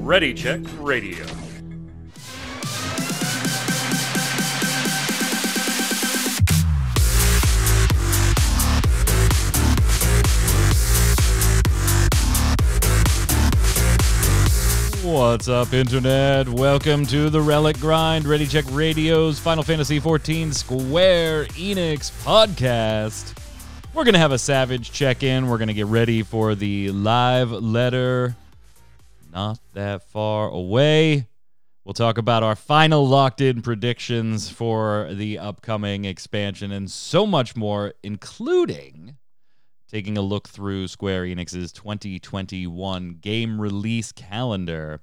Ready Check Radio. What's up, Internet? Welcome to the Relic Grind, Ready Check Radio's Final Fantasy XIV Square Enix podcast. We're going to have a savage check in. We're going to get ready for the live letter not that far away. We'll talk about our final locked in predictions for the upcoming expansion and so much more, including taking a look through Square Enix's 2021 game release calendar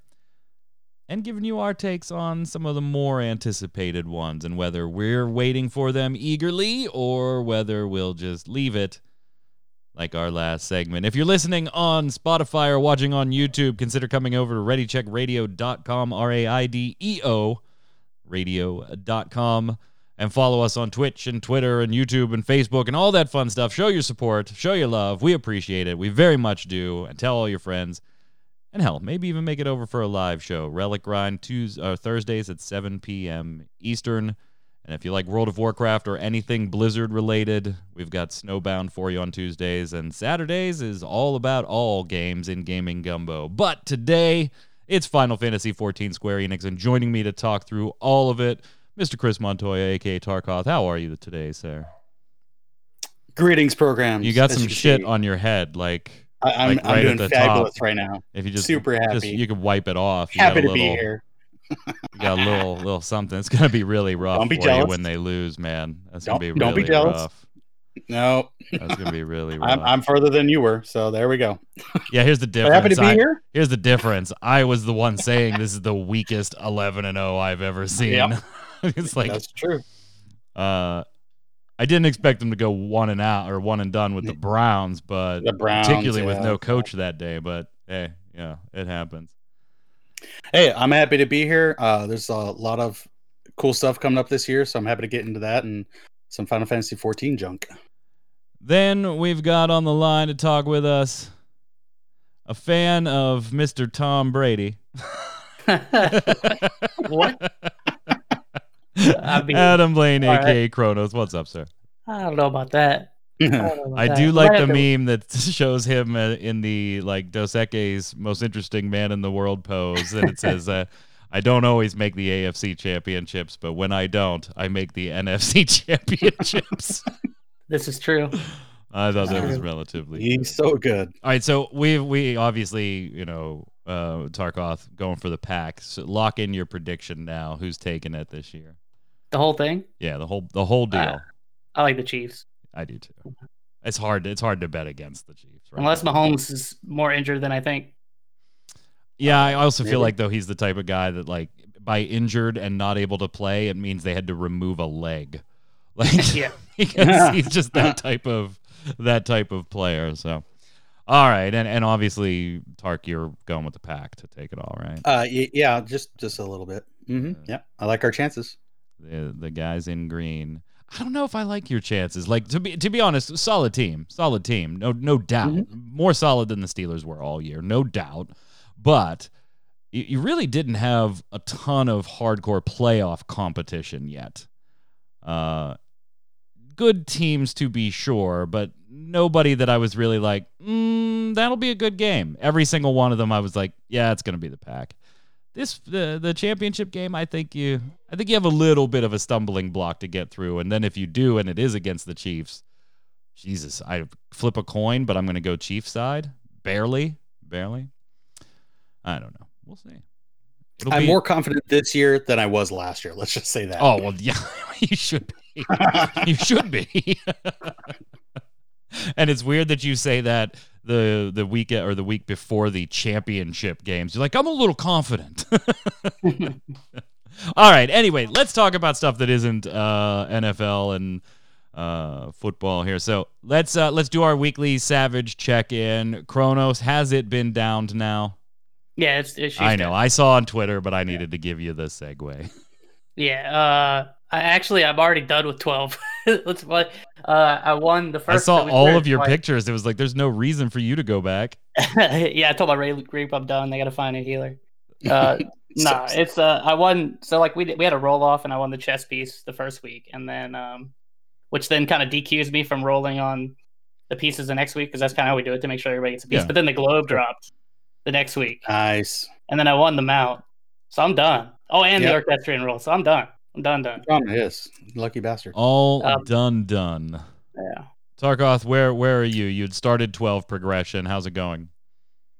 and giving you our takes on some of the more anticipated ones and whether we're waiting for them eagerly or whether we'll just leave it like our last segment. If you're listening on Spotify or watching on YouTube, consider coming over to readycheckradio.com, R A I D E O, radio.com and follow us on Twitch and Twitter and YouTube and Facebook and all that fun stuff. Show your support, show your love. We appreciate it. We very much do. And tell all your friends. And hell, maybe even make it over for a live show. Relic Grind Tuesdays, uh, Thursdays at 7 p.m. Eastern. And if you like World of Warcraft or anything Blizzard related, we've got Snowbound for you on Tuesdays. And Saturdays is all about all games in Gaming Gumbo. But today, it's Final Fantasy XIV Square Enix. And joining me to talk through all of it, Mr. Chris Montoya, aka Tarkoth. How are you today, sir? Greetings, programs. You got some shit see. on your head, like I, am like I'm right doing fabulous top. right now. If you just super happy, just, you could wipe it off. You happy to little, be here. you got a little little something. It's gonna be really rough Don't be for jealous. you when they lose, man. That's gonna Don't- be really don't be jealous. rough. No, That's gonna be really rough. I'm, I'm further than you were, so there we go. yeah, here's the difference. happy to be I- here. Here's the difference. I was the one saying this is the weakest 11 and 0 I've ever seen. Yep. it's like That's true. uh I didn't expect them to go one and out or one and done with the Browns, but The Browns, particularly with no coach that day, but hey, yeah, it happens. Hey, I'm happy to be here. Uh, there's a lot of cool stuff coming up this year, so I'm happy to get into that and some Final Fantasy 14 junk. Then we've got on the line to talk with us a fan of Mr. Tom Brady. What? I mean, Adam Blaine, all aka Kronos. What's up, sir? I don't know about that. I, don't about I that. do like might the have to- meme that shows him uh, in the like Dos Equis most interesting man in the world pose, and it says, uh, "I don't always make the AFC championships, but when I don't, I make the NFC championships." This is true. I thought that was relatively. He's so good. All right, so we we obviously you know uh, Tarkoth going for the pack. So lock in your prediction now. Who's taking it this year? The whole thing. Yeah, the whole the whole deal. Uh, I like the Chiefs, I do too. It's hard. It's hard to bet against the Chiefs, right? unless Mahomes is more injured than I think. Yeah, I also feel like though he's the type of guy that like by injured and not able to play, it means they had to remove a leg. Like Yeah. because he's just that type of that type of player. So all right, and and obviously Tark, you're going with the pack to take it all, right? Uh, yeah, just just a little bit. hmm Yeah, I like our chances. The the guys in green. I don't know if I like your chances. Like to be to be honest, solid team, solid team, no no doubt, more solid than the Steelers were all year, no doubt. But you, you really didn't have a ton of hardcore playoff competition yet. Uh, good teams to be sure, but nobody that I was really like, mm, that'll be a good game. Every single one of them, I was like, yeah, it's gonna be the pack. This the the championship game, I think you I think you have a little bit of a stumbling block to get through, and then if you do, and it is against the Chiefs, Jesus, I flip a coin, but I'm gonna go Chiefs side, barely, barely. I don't know. We'll see. It'll I'm be- more confident this year than I was last year. Let's just say that. Oh well, yeah, you should be. you should be. and it's weird that you say that the the week or the week before the championship games. You're like, I'm a little confident. All right. Anyway, let's talk about stuff that isn't uh, NFL and uh, football here. So let's uh, let's do our weekly Savage check in. Kronos, has it been downed now? Yeah, it's. it's I know. I saw on Twitter, but I needed to give you the segue. Yeah. Uh, I actually I'm already done with twelve. Let's Uh, I won the first. I saw it all of your like- pictures. It was like there's no reason for you to go back. yeah, I told my raid group I'm done. They got to find a healer. Uh, nah, it's uh, I won. So like we we had a roll off, and I won the chess piece the first week, and then um, which then kind of DQs me from rolling on the pieces the next week because that's kind of how we do it to make sure everybody gets a piece. Yeah. But then the globe dropped the next week, nice. and then I won the mount, so I'm done. Oh, and Yep. the orchestrion roll, so I'm done. I'm done, done. yes. lucky bastard. All Um, done, done. Yeah. Tarkoth, where where are you? You'd started 12 progression. How's it going?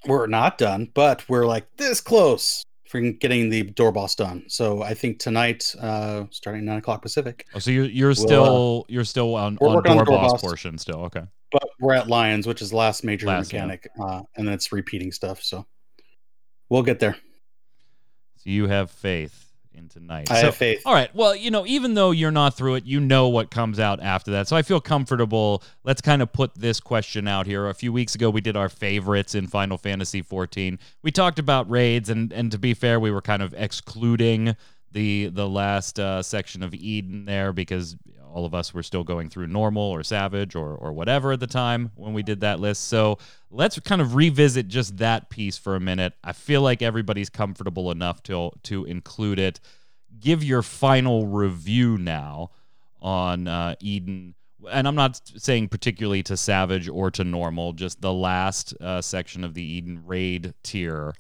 We're not done, but we're like this close from getting the door boss done. So I think tonight, uh, starting nine o'clock Pacific, Oh, so you're you're We'll, still you're still on, on working on door the door boss boss. portion still. Okay. but we're at Lions, which is the last major Last, mechanic, uh, and then it's repeating stuff. So we'll get there. So you have faith in tonight. I so, have faith. All right. Well, you know, even though you're not through it, you know what comes out after that. So I feel comfortable. Let's kind of put this question out here. A few weeks ago, we did our favorites in Final Fantasy 14. We talked about raids, and and to be fair, we were kind of excluding the the last uh, section of Eden there because all of us were still going through normal or savage or or whatever at the time when we did that list. So let's kind of revisit just that piece for a minute. I feel like everybody's comfortable enough to to include it. Give your final review now on uh, Eden. And I'm not saying particularly to Savage or to Normal, just the last uh, section of the Eden raid tier.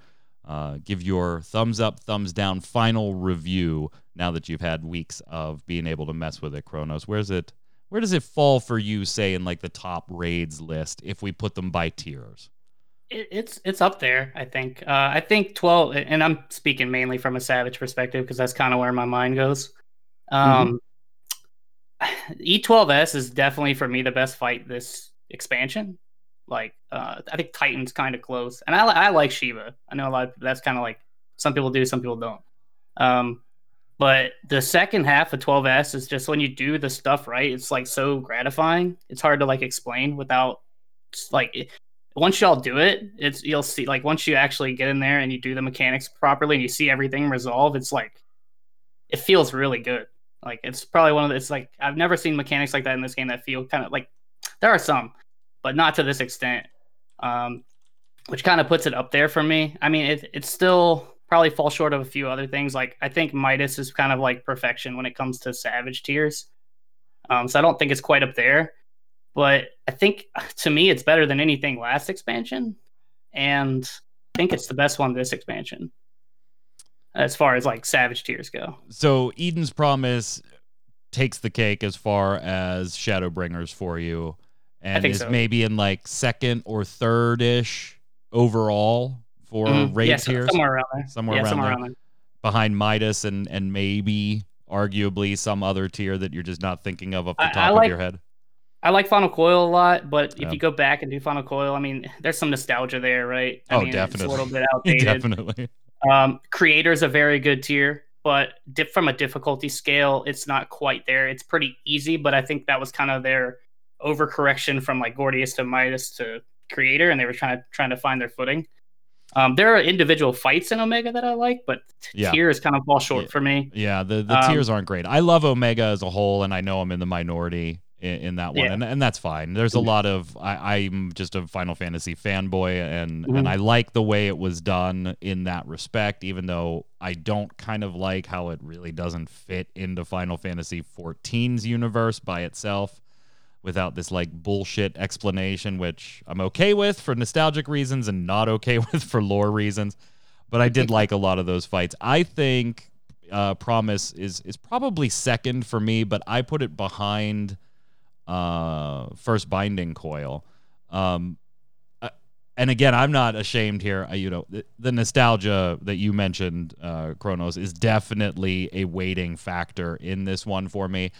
Uh, give your thumbs up, thumbs down final review now that you've had weeks of being able to mess with it, Kronos. Where's it? Where does it fall for you, say, in like the top raids list if we put them by tiers? It's it's up there. I think. Uh, I think twelve, and I'm speaking mainly from a savage perspective because that's kind of where my mind goes. Um, E12S is definitely for me the best fight this expansion. Like, uh, I think Titan's kind of close, and I I like Shiva. I know a lot. Of, that's kind of like some people do, some people don't. Um, but the second half of 12S is just when you do the stuff right. It's like so gratifying. It's hard to like explain without like once y'all do it, it's you'll see like once you actually get in there and you do the mechanics properly and you see everything resolve, it's like it feels really good. Like it's probably one of the it's like I've never seen mechanics like that in this game that feel kind of like there are some, but not to this extent. Um which kind of puts it up there for me. I mean, it it still probably fall short of a few other things. Like I think Midas is kind of like perfection when it comes to savage tiers. Um, so I don't think it's quite up there but I think to me it's better than anything last expansion, and I think it's the best one this expansion, as far as like Savage tiers go. So Eden's Promise takes the cake as far as Shadowbringers for you, and is so. maybe in like second or third ish overall for Mhm. raid yeah, so- tiers, somewhere around there. Somewhere yeah, around somewhere there. around there. behind Midas and and maybe arguably some other tier that you're just not thinking of off the I- top I of like- your head. I like Final Coil a lot, but if Yeah. you go back and do Final Coil, I mean, there's some nostalgia there, right? I Oh, mean, It's definitely. a little bit outdated. Definitely. Um, Creator's a very good tier, but di- from a difficulty scale, it's not quite there. It's pretty easy, but I think that was kind of their overcorrection from like Gordius to Midas to Creator, and they were trying to trying to find their footing. Um, there are individual fights in Omega that I like, but Yeah. tiers kind of fall short Yeah. for me. Yeah, the, the Um, tiers aren't great. I love Omega as a whole, and I know I'm in the minority in, in that one, Yeah. and, and that's fine. There's a lot of I, I'm just a Final Fantasy fanboy, and and I like the way it was done in that respect, even though I don't kind of like how it really doesn't fit into Final Fantasy 14's universe by itself. Without this like bullshit explanation, which I'm okay with for nostalgic reasons and not okay with for lore reasons, but I did like a lot of those fights. I think uh, Promise is is probably second for me, but I put it behind uh, First Binding Coil. Um, uh, and again, I'm not ashamed here. I, you know, the, the nostalgia that you mentioned, uh, Kronos, is definitely a weighting factor in this one for me.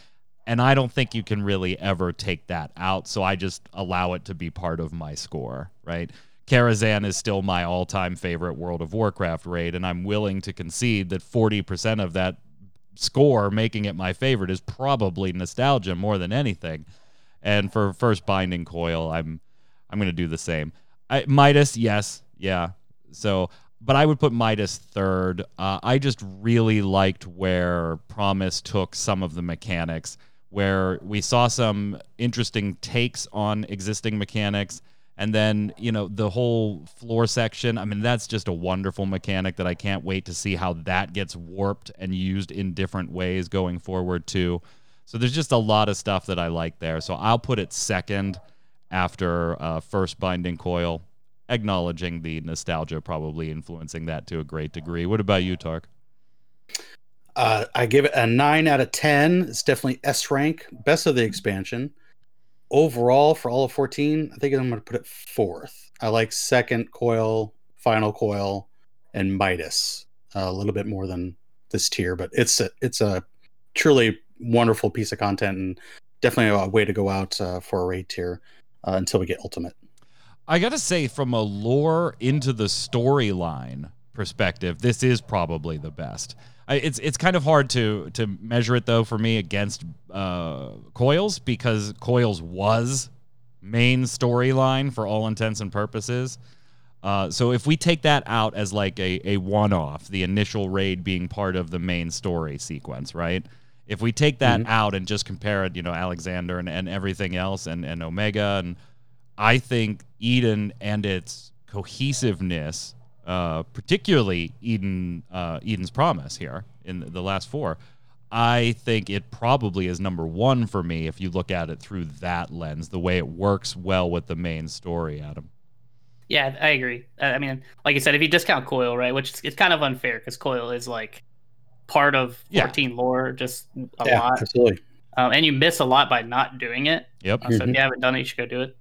And I don't think you can really ever take that out. So I just allow it to be part of my score, right? Karazhan is still my all time favorite World of Warcraft raid, and I'm willing to concede that 40% of that score making it my favorite is probably nostalgia more than anything. And for first binding coil, I'm I'm gonna do the same. I, Midas, yes, yeah. So, but I would put Midas third. Uh, I just really liked where Promise took some of the mechanics where we saw some interesting takes on existing mechanics. And then, you know, the whole floor section, I mean, that's just a wonderful mechanic that I can't wait to see how that gets warped and used in different ways going forward, too. So there's just a lot of stuff that I like there. So I'll put it second after uh, first binding coil, acknowledging the nostalgia probably influencing that to a great degree. What about you, Tark? Uh, I give it a nine out of ten. It's definitely S rank, best of the expansion. Overall, for all of fourteen, I think I'm going to put it fourth. I like second coil, final coil, and Midas uh, a little bit more than this tier, but it's a it's a truly wonderful piece of content and definitely a way to go out uh, for a raid tier uh, until we get ultimate. I gotta say, from a lore into the storyline perspective, this is probably the best. I, it's it's kind of hard to to measure it though for me against uh, Coils because Coils was main storyline for all intents and purposes. Uh, so if we take that out as like a, a one off, the initial raid being part of the main story sequence, right? If we take that Mhm. out and just compare it, you know, Alexander and, and everything else and, and Omega, and I think Eden and its cohesiveness, uh, particularly Eden uh, Eden's Promise here in the, the last four, I think it probably is number one for me if you look at it through that lens, the way it works well with the main story, Adam. Yeah, I agree. I mean, like you said, if you discount Coil, right, which is, it's kind of unfair because Coil is like part of Yeah. 14 lore, just a yeah, lot, absolutely. um, and you miss a lot by not doing it. Yep. Uh, so if Mhm. you haven't done it, you should go do it.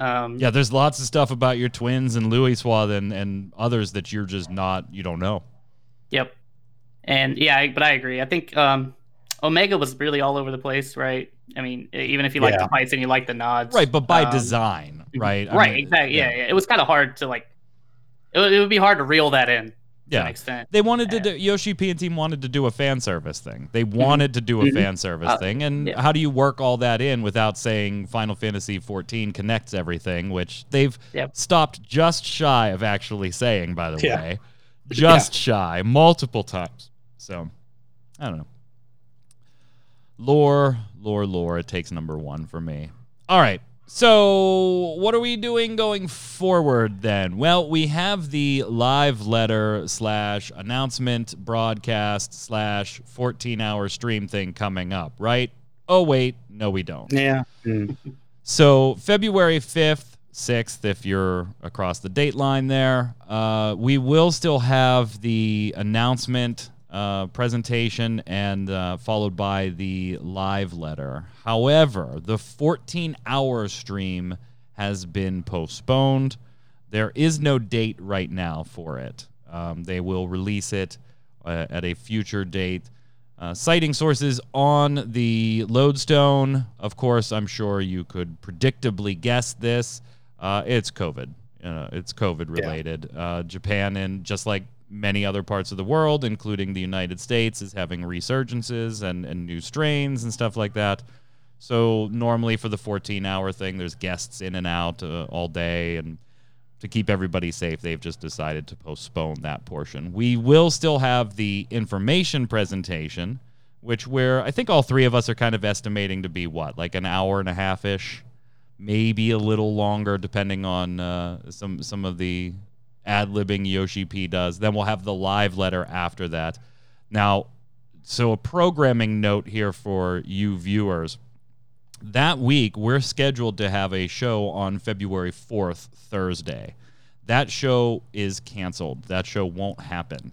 Um, Yeah, there's lots of stuff about your twins and Louisoix and, and others that you're just not, you don't know. Yep. And yeah, I- but I agree. I think um, Omega was really all over the place, right? I mean, even if you like Yeah. the fights and you like the nods, Right, but by um, design, right? I right? mean, exactly. Yeah, yeah. It was kind of hard to like. It would, it would be hard to reel that in to Yeah. an extent. They wanted to do Yoshi P and team wanted to do a fan service thing. They wanted to do a Mhm. fan service Uh, thing, and yeah. how do you work all that in without saying Final Fantasy 14 connects everything, which they've Yep. stopped just shy of actually saying, by the Yeah. way, just shy multiple times. So I don't know. Lore, lore, lore. It takes number one for me. All right. So, what are we doing going forward then? Well, we have the live letter slash announcement broadcast slash 14 hour stream thing coming up, right? Oh, wait. No, we don't. Yeah. Mm. So February 5th, 6th, if you're across the date line there, uh, we will still have the announcement uh, presentation and uh, followed by the live letter. However, the 14 hour stream has been postponed. There is no date right now for it. Um, they will release it uh, at a future date. Uh, citing sources on the lodestone. Of course, I'm sure you could predictably guess this. Uh, it's COVID. Uh, it's COVID related. Uh, Japan and just like many other parts of the world, including the United States, is having resurgences and, and new strains and stuff like that. So normally for the 14 hour thing, there's guests in and out uh, all day and to keep everybody safe, they've just decided to postpone that portion. We will still have the information presentation, which we're, I think all three of us are kind of estimating to be what, like an hour and a half ish, maybe a little longer, depending on uh, some some of the ad libbing Yoshi P does. Then we'll have the live letter after that. Now, so a programming note here for you viewers that week we're scheduled to have a show on February 4th, Thursday. That show is canceled. That show won't happen.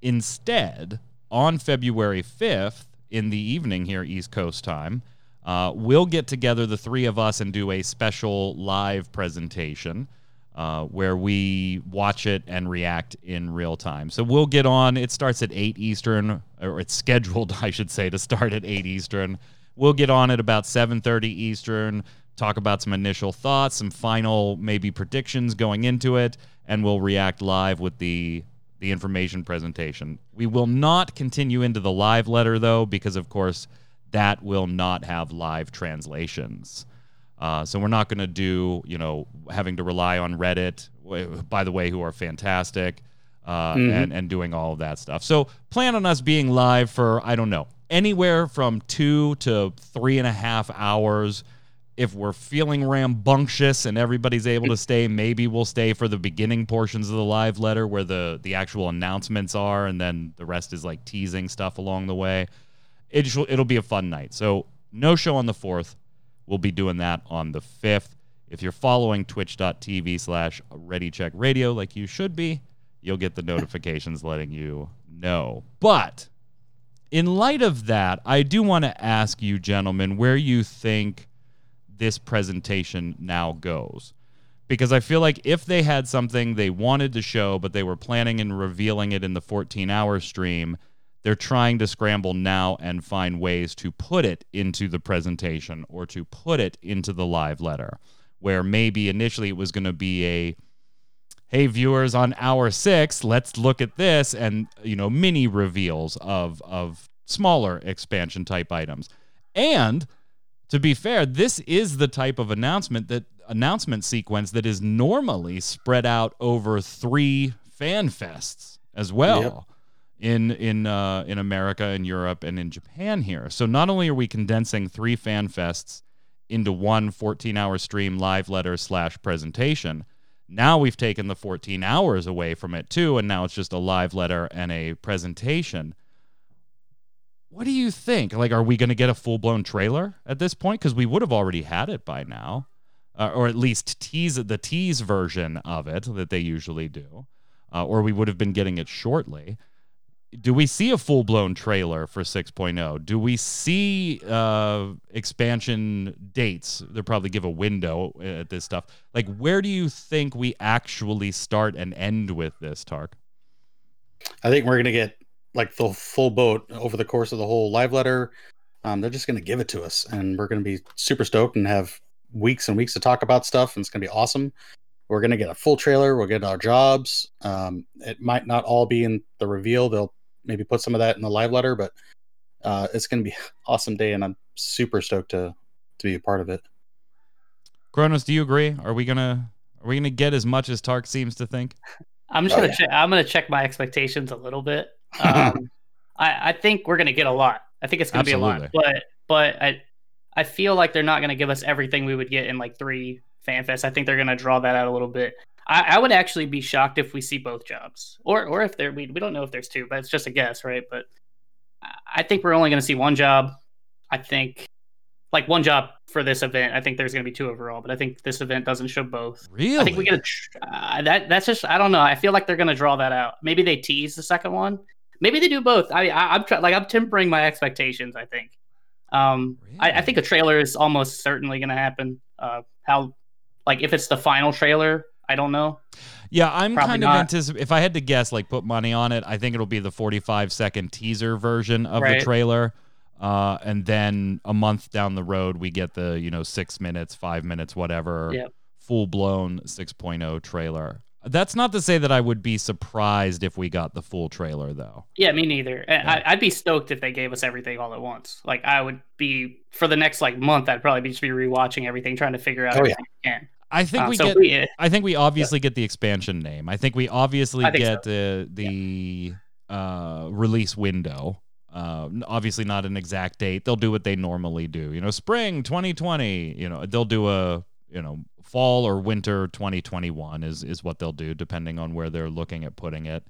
Instead, on February 5th, in the evening here, East Coast time, uh, we'll get together, the three of us, and do a special live presentation uh, where we watch it and react in real time. So we'll get on. It starts at 8 Eastern, or it's scheduled, I should say, to start at 8 Eastern. We'll get on at about 7:30 Eastern, talk about some initial thoughts, some final maybe predictions going into it, and we'll react live with the the information presentation. We will not continue into the live letter though, because of course that will not have live translations. Uh, so we're not going to do, you know, having to rely on Reddit, by the way, who are fantastic, uh, Mhm. and and doing all of that stuff. So plan on us being live for I don't know anywhere from two to three and a half hours. If we're feeling rambunctious and everybody's able to stay, maybe we'll stay for the beginning portions of the live letter where the the actual announcements are, and then the rest is like teasing stuff along the way. It sh- it'll be a fun night. So no show on the fourth. We'll be doing that on the fifth. If you're following twitch.tv slash readycheck radio like you should be, you'll get the notifications letting you know. But in light of that, I do want to ask you, gentlemen, where you think this presentation now goes. Because I feel like if they had something they wanted to show, but they were planning and revealing it in the 14 hour stream, they're trying to scramble now and find ways to put it into the presentation or to put it into the live letter, where maybe initially it was going to be a hey viewers on hour 6 let's look at this and you know mini reveals of of smaller expansion type items and to be fair this is the type of announcement that announcement sequence that is normally spread out over 3 fan fests as well Yep. In in uh, in America and Europe and in Japan here. So not only are we condensing three fan fests into one 14 hour stream live letter slash presentation, now we've taken the 14 hours away from it too, and now it's just a live letter and a presentation. What do you think? Like, are we going to get a full blown trailer at this point? Because we would have already had it by now, uh, or at least tease the tease version of it that they usually do, uh, or we would have been getting it shortly do we see a full blown trailer for 6.0? Do we see uh, expansion dates? They'll probably give a window at this stuff. Like, where do you think we actually start and end with this, Tark? I think we're gonna get like the full boat over the course of the whole live letter. Um, they're just gonna give it to us, and we're gonna be super stoked and have weeks and weeks to talk about stuff, and it's gonna be awesome. We're gonna get a full trailer. We'll get our jobs. Um, it might not all be in the reveal. They'll maybe put some of that in the live letter, but uh, it's gonna be an awesome day, and I'm super stoked to to be a part of it. Kronos, do you agree? Are we gonna are we gonna get as much as Tark seems to think? I'm just Oh, gonna yeah. check. I'm gonna check my expectations a little bit. Um, I, I think we're gonna get a lot. I think it's gonna be a lot, but but I I feel like they're not gonna give us everything we would get in like three fan fests. I think they're gonna draw that out a little bit. I, I would actually be shocked if we see both jobs, or or if there we we don't know if there's two, but it's just a guess, right? But I- think we're only gonna see one job. I think like one job for this event. I think there's gonna be two overall, but I think this event doesn't show both. Really? I think we get a tr- uh, that. That's just I don't know. I feel like they're gonna draw that out. Maybe they tease the second one. Maybe they do both. I, I I'm try- like I'm tempering my expectations. I think. Um, I, I think a trailer is almost certainly gonna happen. Uh, how, like if it's the final trailer, I don't know. Yeah, I'm Probably kind of anticipating. If I had to guess, like put money on it, I think it'll be the 45 second teaser version of the trailer, uh, and then a month down the road, we get the you know six minutes, five minutes, whatever, Yep. full blown 6.0 trailer. That's not to say that I would be surprised if we got the full trailer, though. Yeah, me neither. Yeah. I, I'd be stoked if they gave us everything all at once. Like I would be for the next like month. I'd probably be just be rewatching everything, trying to figure out Oh, yeah. Everything we can. I think Uh, we so get. we, I think we obviously get the expansion name. I think we obviously think get the the uh, release window. Uh, obviously not an exact date. They'll do what they normally do. You know, spring 2020. You know, they'll do a you know fall or winter 2021 is is what they'll do depending on where they're looking at putting it.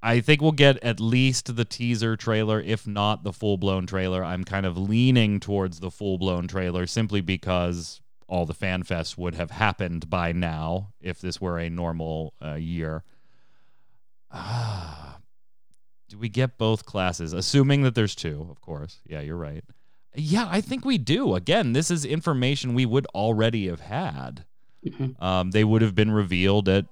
I think we'll get at least the teaser trailer, if not the full blown trailer. I'm kind of leaning towards the full blown trailer simply because all the fan fests would have happened by now if this were a normal uh, year. Ah, do we get both classes? Assuming that there's two, of course. Yeah, you're right. Yeah, I think we do. Again, this is information we would already have had. Mhm. Um, they would have been revealed at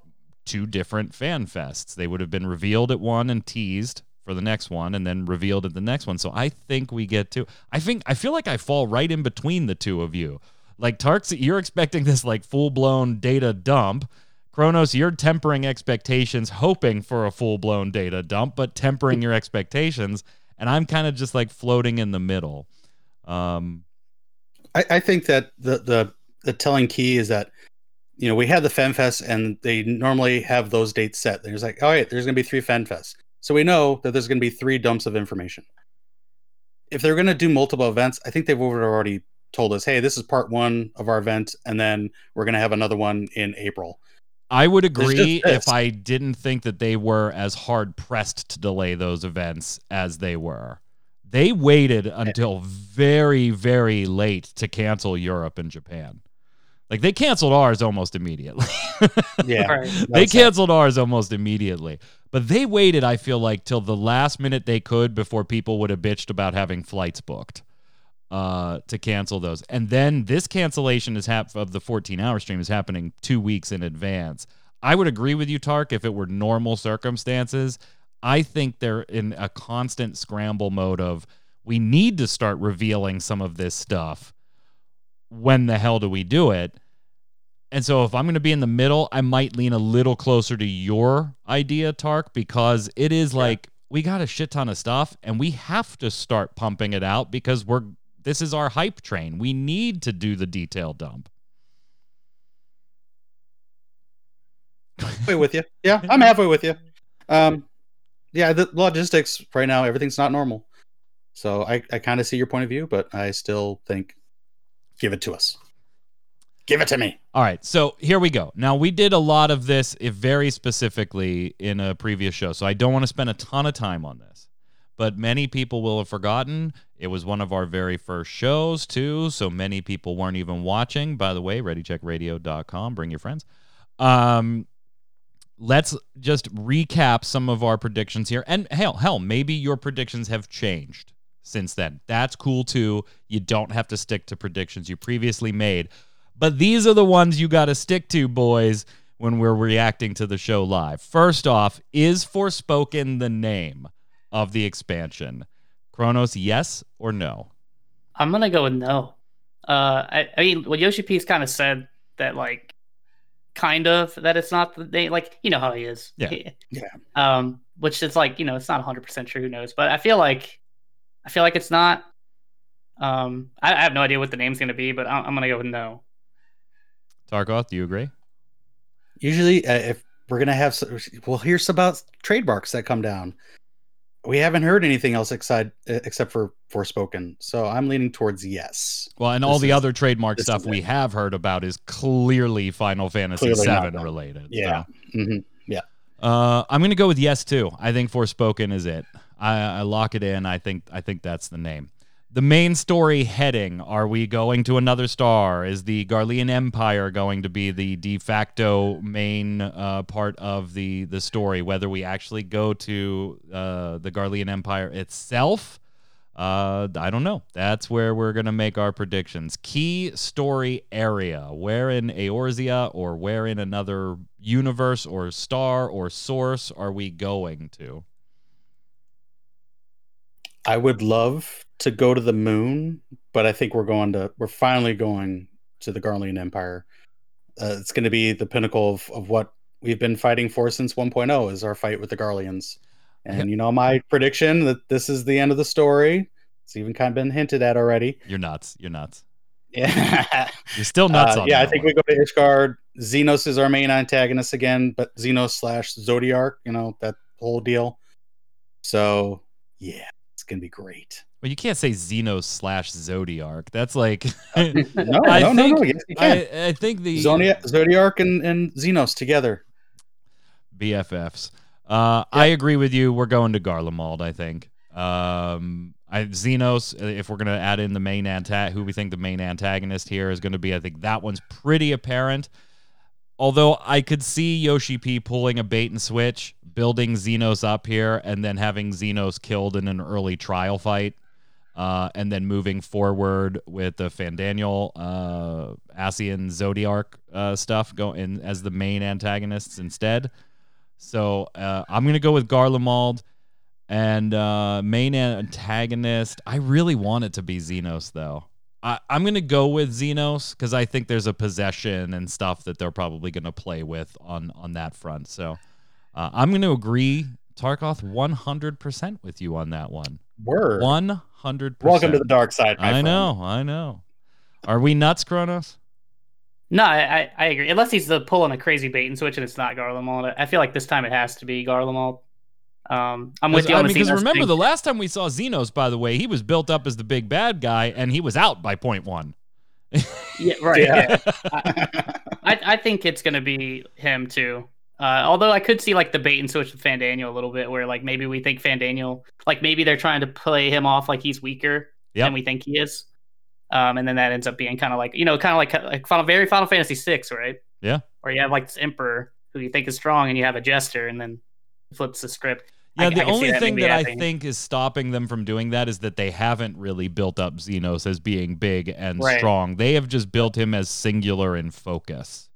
two different fan fests. They would have been revealed at one and teased for the next one, and then revealed at the next one. So I think we get to. I think I feel like I fall right in between the two of you. Like Tarks, you're expecting this like full blown data dump. Kronos, you're tempering expectations, hoping for a full blown data dump, but tempering your expectations. And I'm kind of just like floating in the middle. Um, I, I think that the, the the telling key is that you know we had the FanFest and they normally have those dates set. There's like, all right, there's gonna be three FanFests, so we know that there's gonna be three dumps of information. if they're going to do multiple events, I think they've already told us, hey, this is part one of our event, and then we're going to have another one in April. I would agree if. I didn't think that they were as hard pressed to delay those events as they were. They waited until very, very late to cancel Europe and Japan. Like they canceled ours almost immediately. Yeah, Right. they canceled ours almost immediately. But they waited, I feel like, till the last minute they could before people would have bitched about having flights booked uh, to cancel those. And then this cancellation is hap- of the 14 hour stream is happening two weeks in advance. I would agree with you, Tark, if it were normal circumstances. I think they're in a constant scramble mode of we need to start revealing some of this stuff. When the hell do we do it? And so if I'm going to be in the middle, I might lean a little closer to your idea, Tark, because it is like we got a shit ton of stuff and we have to start pumping it out because we're this is our hype train. We need to do the detail dump. halfway with you. Yeah, I'm halfway with you. Um, yeah, the logistics right now, everything's not normal. So I, I kind of see your point of view, but I still think give it to us. Give it to me. All right, so here we go. Now we did a lot of this if very specifically in a previous show, so I don't want to spend a ton of time on this. But many people will have forgotten. It was one of our very first shows too, so many people weren't even watching. By the way, readycheckradio.com, bring your friends. Um let's just recap some of our predictions here. And hell, hell, maybe your predictions have changed since then. That's cool too. You don't have to stick to predictions you previously made. But these are the ones you got to stick to, boys, when we're reacting to the show live. First off, is Forspoken the name of the expansion? Kronos, yes or no? I'm gonna go with no. Uh, I, I mean, well, Yoshi P's kind of said that, like, kind of that it's not the name. Like, you know how he is. Yeah. Yeah. Um, which is like, you know, it's not 100 percent true. Who knows? But I feel like, I feel like it's not. Um, I, I have no idea what the name's gonna be, but I'm, I'm gonna go with no. Tarkoth, do you agree? Usually, uh, if we're gonna have, some, well, here's about trademarks that come down. We haven't heard anything else except except for Forspoken, so I'm leaning towards yes. Well, and all This the is- other trademark stuff we have heard about is clearly Final Fantasy Clearly VII related. Yeah. so. hmm Uh, I'm gonna go with yes too. I think Forspoken is it. I, I lock it in. I think I think that's the name. The main story heading: Are we going to another star? Is the Garlean Empire going to be the de facto main uh, part of the the story? Whether we actually go to uh, the Garlean Empire itself, uh, I don't know. That's where we're gonna make our predictions. Key story area: where in Eorzea or where in another universe or star or source are we going to? I would love to go to the moon, but I think we're going to we're finally going to the Garlean Empire. Uh, it's going to be the pinnacle of, of what we've been fighting for since 1.0 is our fight with the Garleans. And you know my prediction that this is the end of the story. It's even kind of been hinted at already. You're nuts. You're nuts. Yeah, You're still nuts Uh, on yeah. I think one. we go to Ishgard. Zenos is our main antagonist again, but Zenos slash Zodiark, you know that whole deal. So yeah, it's gonna be great. Well, you can't say Zenos slash Zodiark. That's like No, I no, no, think- no. Yes, you can. I, I think the Zonia, Zodiark and, and Zenos together. BFFs. Uh, I agree with you. We're going to Garlemald. I think. Um, I Zenos. uh, If we're gonna add in the main anta- who we think the main antagonist here is going to be, I think that one's pretty apparent. Although I could see Yoshi P pulling a bait and switch, building Zenos up here, and then having Zenos killed in an early trial fight, uh, and then moving forward with the Fandaniel, uh, Ascian Zodiark uh, stuff going as the main antagonists instead. So uh, I'm gonna go with Garlemald and uh, main antagonist. I really want it to be Zenos though. I, I'm gonna go with Zenos because I think there's a possession and stuff that they're probably gonna play with on on that front. So uh, I'm gonna agree, Tarkoth, 100% with you on that one. Word. 100%. Welcome to the dark side. My I friend. know, I know. Are we nuts, Kronos? No, I, I, I agree. Unless he's the pulling a crazy bait and switch and it's not Garlemald. I feel like this time it has to be Garlemald. Um, I'm with you I mean, the because remember thing. the last time we saw Zenos, by the way, he was built up as the big bad guy, and he was out by point one. yeah, right. Yeah. yeah. I, I think it's gonna be him too. Uh, although I could see like the bait and switch with Fandaniel a little bit, where like maybe we think Fandaniel, like maybe they're trying to play him off like he's weaker Yep. than we think he is, um, and then that ends up being kind of like you know, kind of like like Final, very Final Fantasy six, right? Yeah. Where you have like this Emperor who you think is strong, and you have a Jester, and then flips the script. I- Yeah, I the can see only thing maybe that I think is stopping them from doing that is that they haven't really built up Zenos as being big and Right. strong. They have just built him as singular in focus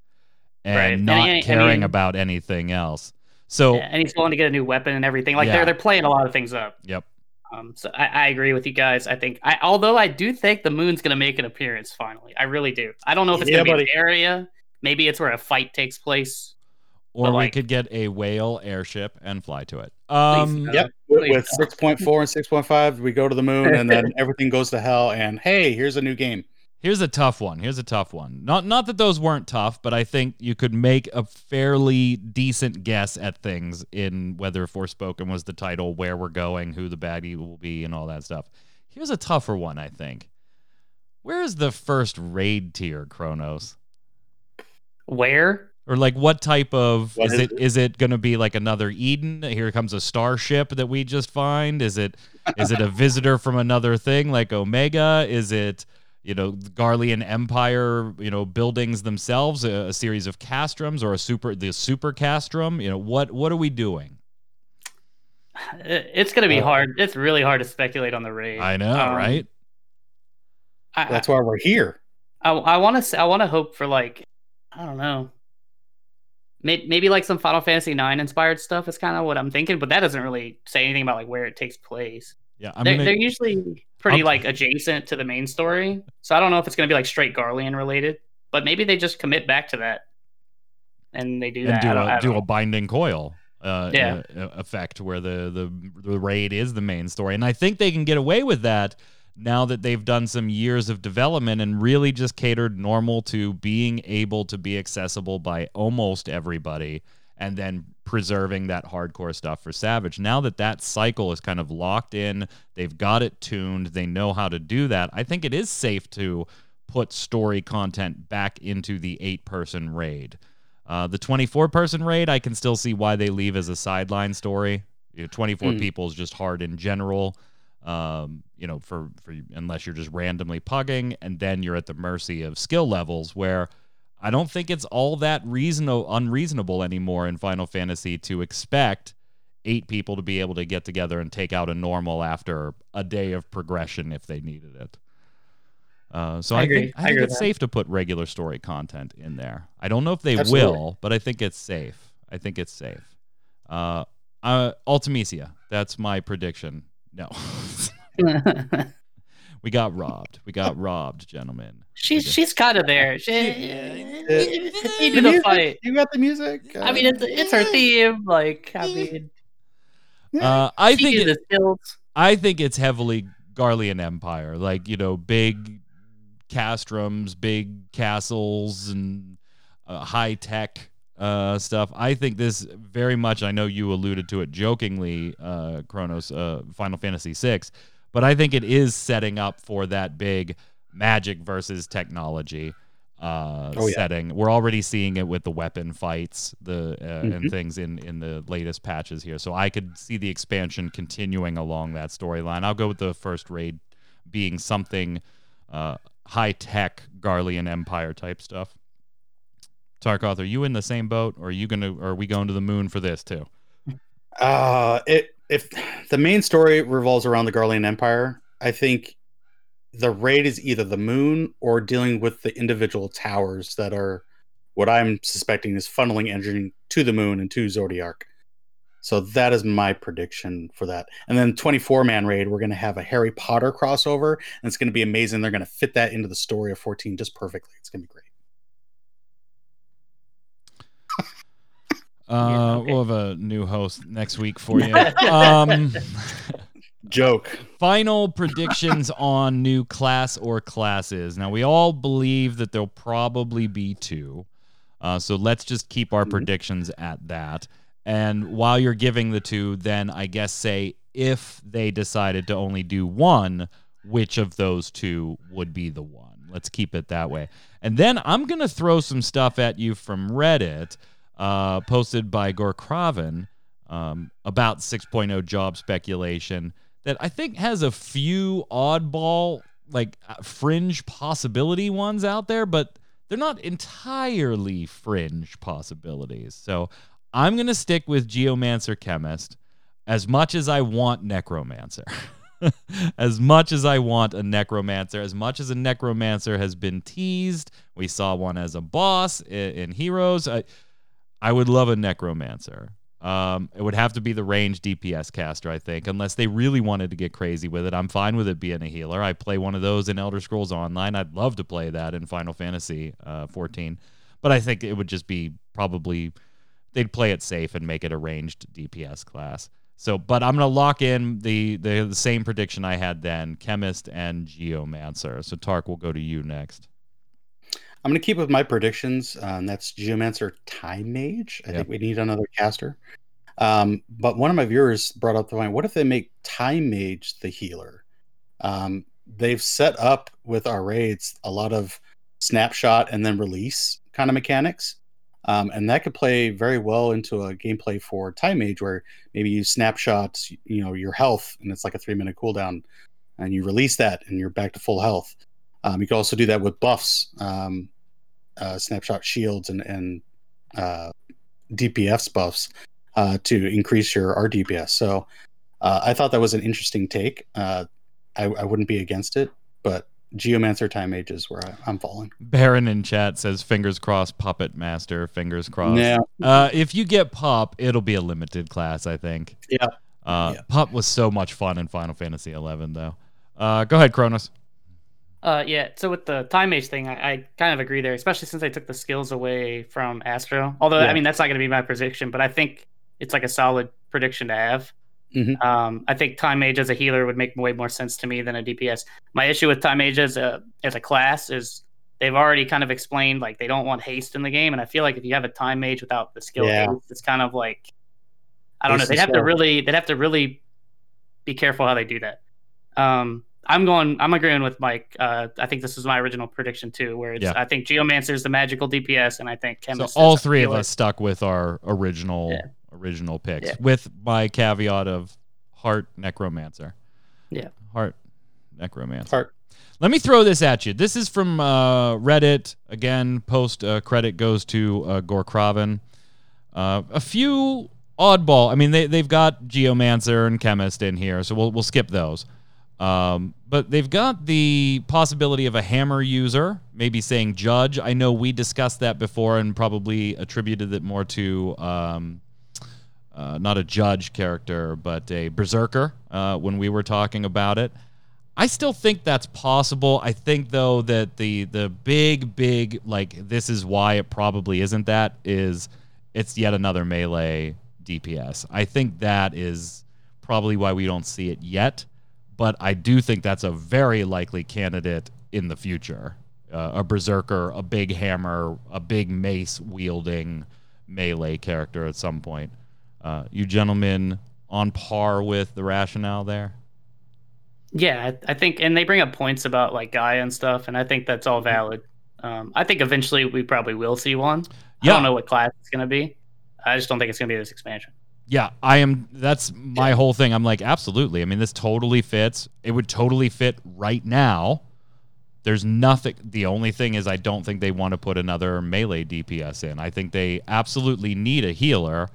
and Right. And not he- I caring mean- about anything else. So, Yeah, and he's willing to get a new weapon and everything. Like Yeah. they're they're playing a lot of things up. yep. Um, so I, I agree with you guys. I think, I, although I do think the moon's going to make an appearance finally. I really do. I don't know if it's Yeah, going to be buddy. an area. Maybe it's where a fight takes place. Or But, we like- could get a whale airship and fly to it. Um, no. Yep. With, Please with 6.4 and 6.5, we go to the moon and then everything goes to hell. And hey, here's a new game. Here's a tough one. Here's a tough one. Not not that those weren't tough, but I think you could make a fairly decent guess at things in whether Forspoken was the title, where we're going, who the baddie will be, and all that stuff. Here's a tougher one, I think. Where is the first raid tier, Kronos? Where? Or like what type of What is is it is it gonna be like another Eden? Here comes a starship that we just find? Is it is it a visitor from another thing like Omega? Is it you know Garlean Empire, you know, buildings themselves, a, a series of castrums or a super the super castrum? You know, what what are we doing? It's going to be Uh, hard. It's really hard to speculate on the raid. I know, Um, right? I, That's why we're here. I, I want to. I want to hope for like, I don't know. Maybe, maybe like some Final Fantasy IX inspired stuff is kind of what I'm thinking, but that doesn't really say anything about like where it takes place. Yeah, they're, gonna they're usually pretty I'm- like adjacent to the main story, so I don't know if it's going to be like straight Garlean related, but maybe they just commit back to that, and they do and that. do I don't- I a don't do a binding coil uh, Yeah. uh, effect where the, the the raid is the main story, and I think they can get away with that now that they've done some years of development and really just catered normal to being able to be accessible by almost everybody, and then preserving that hardcore stuff for Savage. Now that that cycle is kind of locked in, they've got it tuned, they know how to do that. I think it is safe to put story content back into the eight person raid. Uh, the 24 person raid, I can still see why they leave as a sideline story. You know, 24 Hmm. people is just hard in general. Um, you know, for, for unless you're just randomly pugging, and then you're at the mercy of skill levels where I don't think it's all that reasonable unreasonable anymore in Final Fantasy to expect eight people to be able to get together and take out a normal after a day of progression if they needed it. Uh, so I I, think I I think agree it's safe to put regular story content in there. I don't know if they Absolutely. will, but I think it's safe. I think it's safe. Uh, uh, Ultimisia, that's my prediction. No, we got robbed. We got robbed, gentlemen. she's she's kind of there. She, you do the fight. You got the music? I mean, it's, it's her theme. Like, I mean, Uh, I think is it. I think it's heavily Garlean Empire, like you know, big castrums, big castles, and uh, high tech uh, stuff. I think this very much. I know you alluded to it jokingly, uh, Kronos, uh, Final Fantasy VI, but I think it is setting up for that big magic versus technology. Uh, Oh, yeah. setting. We're already seeing it with the weapon fights, the uh, and Mhm. things in in the latest patches here. So I could see the expansion continuing along that storyline. I'll go with the first raid being something uh, high tech Garlean Empire type stuff. Tarkoth, are you in the same boat, or are you gonna? Or are we going to the moon for this too? Uh, it if the main story revolves around the Garlean Empire, I think the raid is either the moon or dealing with the individual towers that are what I'm suspecting is funneling energy to the moon and to Zodiark. So that is my prediction for that. And then 24 man raid, we're going to have a Harry Potter crossover, and it's going to be amazing. They're going to fit that into the story of 14 just perfectly. It's going to be great. Uh, okay. We'll have a new host next week for you. um, Joke. final predictions on new class or classes. Now, we all believe that there'll probably be two. Uh, so let's just keep our Mhm. predictions at that. And while you're giving the two, then I guess say if they decided to only do one, which of those two would be the one? Let's keep it that way. And then I'm going to throw some stuff at you from Reddit, uh, posted by Gorkraven um, about 6.0 job speculation that I think has a few oddball, like uh, fringe possibility ones out there, but they're not entirely fringe possibilities. So I'm going to stick with Geomancer Chemist as much as I want Necromancer. as much as I want a necromancer, as much as a necromancer has been teased, we saw one as a boss in, in Heroes. I would love a necromancer. Um, it would have to be the range DPS caster, I think, unless they really wanted to get crazy with it. I'm fine with it being a healer. I play one of those in Elder Scrolls Online. I'd love to play that in Final Fantasy uh, 14, but I think it would just be probably they'd play it safe and make it a ranged DPS class. So, but I'm gonna lock in the, the the same prediction I had then: chemist and geomancer. So, Tark, we'll go to you next. I'm going to keep with my predictions. Um, that's Geomancer Time Mage. I think we need another caster. Um, but one of my viewers brought up the point what if they make Time Mage the healer? Um, they've set up with our raids a lot of snapshot and then release kind of mechanics. Um, and that could play very well into a gameplay for Time Mage where maybe you snapshot, you know, your health and it's like a three minute cooldown and you release that and you're back to full health. Um, you can also do that with buffs, um, uh, snapshot shields, and, and uh, DPS buffs uh, to increase your RDPS. So uh, I thought that was an interesting take. Uh, I, I, wouldn't be against it, but Geomancer Time Mage is where I, am falling. Baron in chat says, "Fingers crossed, Puppet Master. Fingers crossed." Yeah. Uh, if you get Pup, it'll be a limited class, I think. Yeah. yeah. Pup was so much fun in Final Fantasy XI, though. go ahead, Kronos. Uh, yeah. So with the time mage thing, I, I, kind of agree there, especially since they took the skills away from Astro. Although, yeah. I mean, that's not going to be my prediction, but I think it's like a solid prediction to have. Mm-hmm. Um, I think time mage as a healer would make way more sense to me than a DPS. My issue with time mage as a as a class is they've already kind of explained like they don't want haste in the game, and I feel like if you have a time mage without the skill yeah. haste, it's kind of like I don't know. They'd have to really they'd have to really be careful how they do that. Um, I'm going. I'm agreeing with Mike. Uh, I think this is my original prediction too, where it's. Yeah. I think Geomancer is the magical DPS, and I think Chemist. So all three of us stuck with our original yeah. original picks, yeah. with my caveat of Heart Necromancer. Yeah. Heart Necromancer. Heart. Let me throw this at you. This is from uh, Reddit. Again, post uh, credit goes to uh, Gorkraven. Uh, a few oddball. I mean, they they've got Geomancer and Chemist in here, so we'll we'll skip those. Um, but they've got the possibility of a hammer user, maybe saying judge. I know we discussed that before and probably attributed it more to um, uh, not a judge character, but a berserker uh, when we were talking about it. I still think that's possible. I think though that the the big big like this is why it probably isn't that is it's yet another melee DPS. I think that is probably why we don't see it yet but I do think that's a very likely candidate in the future. Uh, a berserker, a big hammer, a big mace wielding melee character at some point. Uh, you gentlemen on par with the rationale there? Yeah, I, think, and they bring up points about like Gaia and stuff, and I think that's all valid. Um, I think eventually we probably will see one. Yeah. I don't know what class it's going to be. I just don't think it's going to be this expansion. Yeah, I am. That's my whole thing. I'm like, absolutely. I mean, this totally fits. It would totally fit right now. There's nothing. The only thing is, I don't think they want to put another melee DPS in. I think they absolutely need a healer,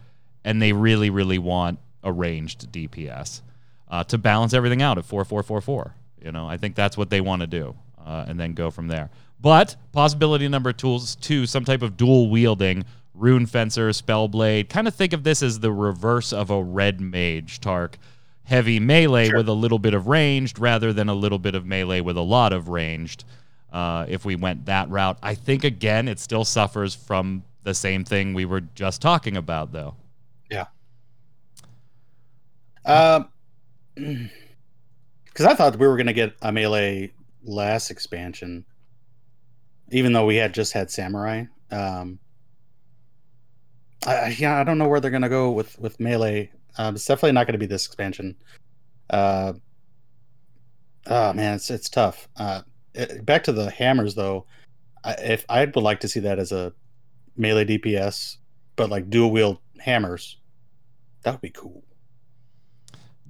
and they really, really want a ranged DPS uh, to balance everything out at four, four, four, four. You know, I think that's what they want to do, uh, and then go from there. But possibility number two, two, some type of dual wielding Rune Fencer, Spellblade. Kind of think of this as the reverse of a red mage, Tark. Heavy melee sure. with a little bit of ranged rather than a little bit of melee with a lot of ranged. Uh, if we went that route, I think again it still suffers from the same thing we were just talking about, though. Yeah. Um, because I thought we were going to get a melee last expansion, even though we had just had samurai. Um, I, yeah, I don't know where they're gonna go with with melee. Um, it's definitely not going to be this expansion. Uh, oh man, it's it's tough. Uh, it, back to the hammers though. I, if I would like to see that as a melee DPS, but like dual wield hammers, that would be cool.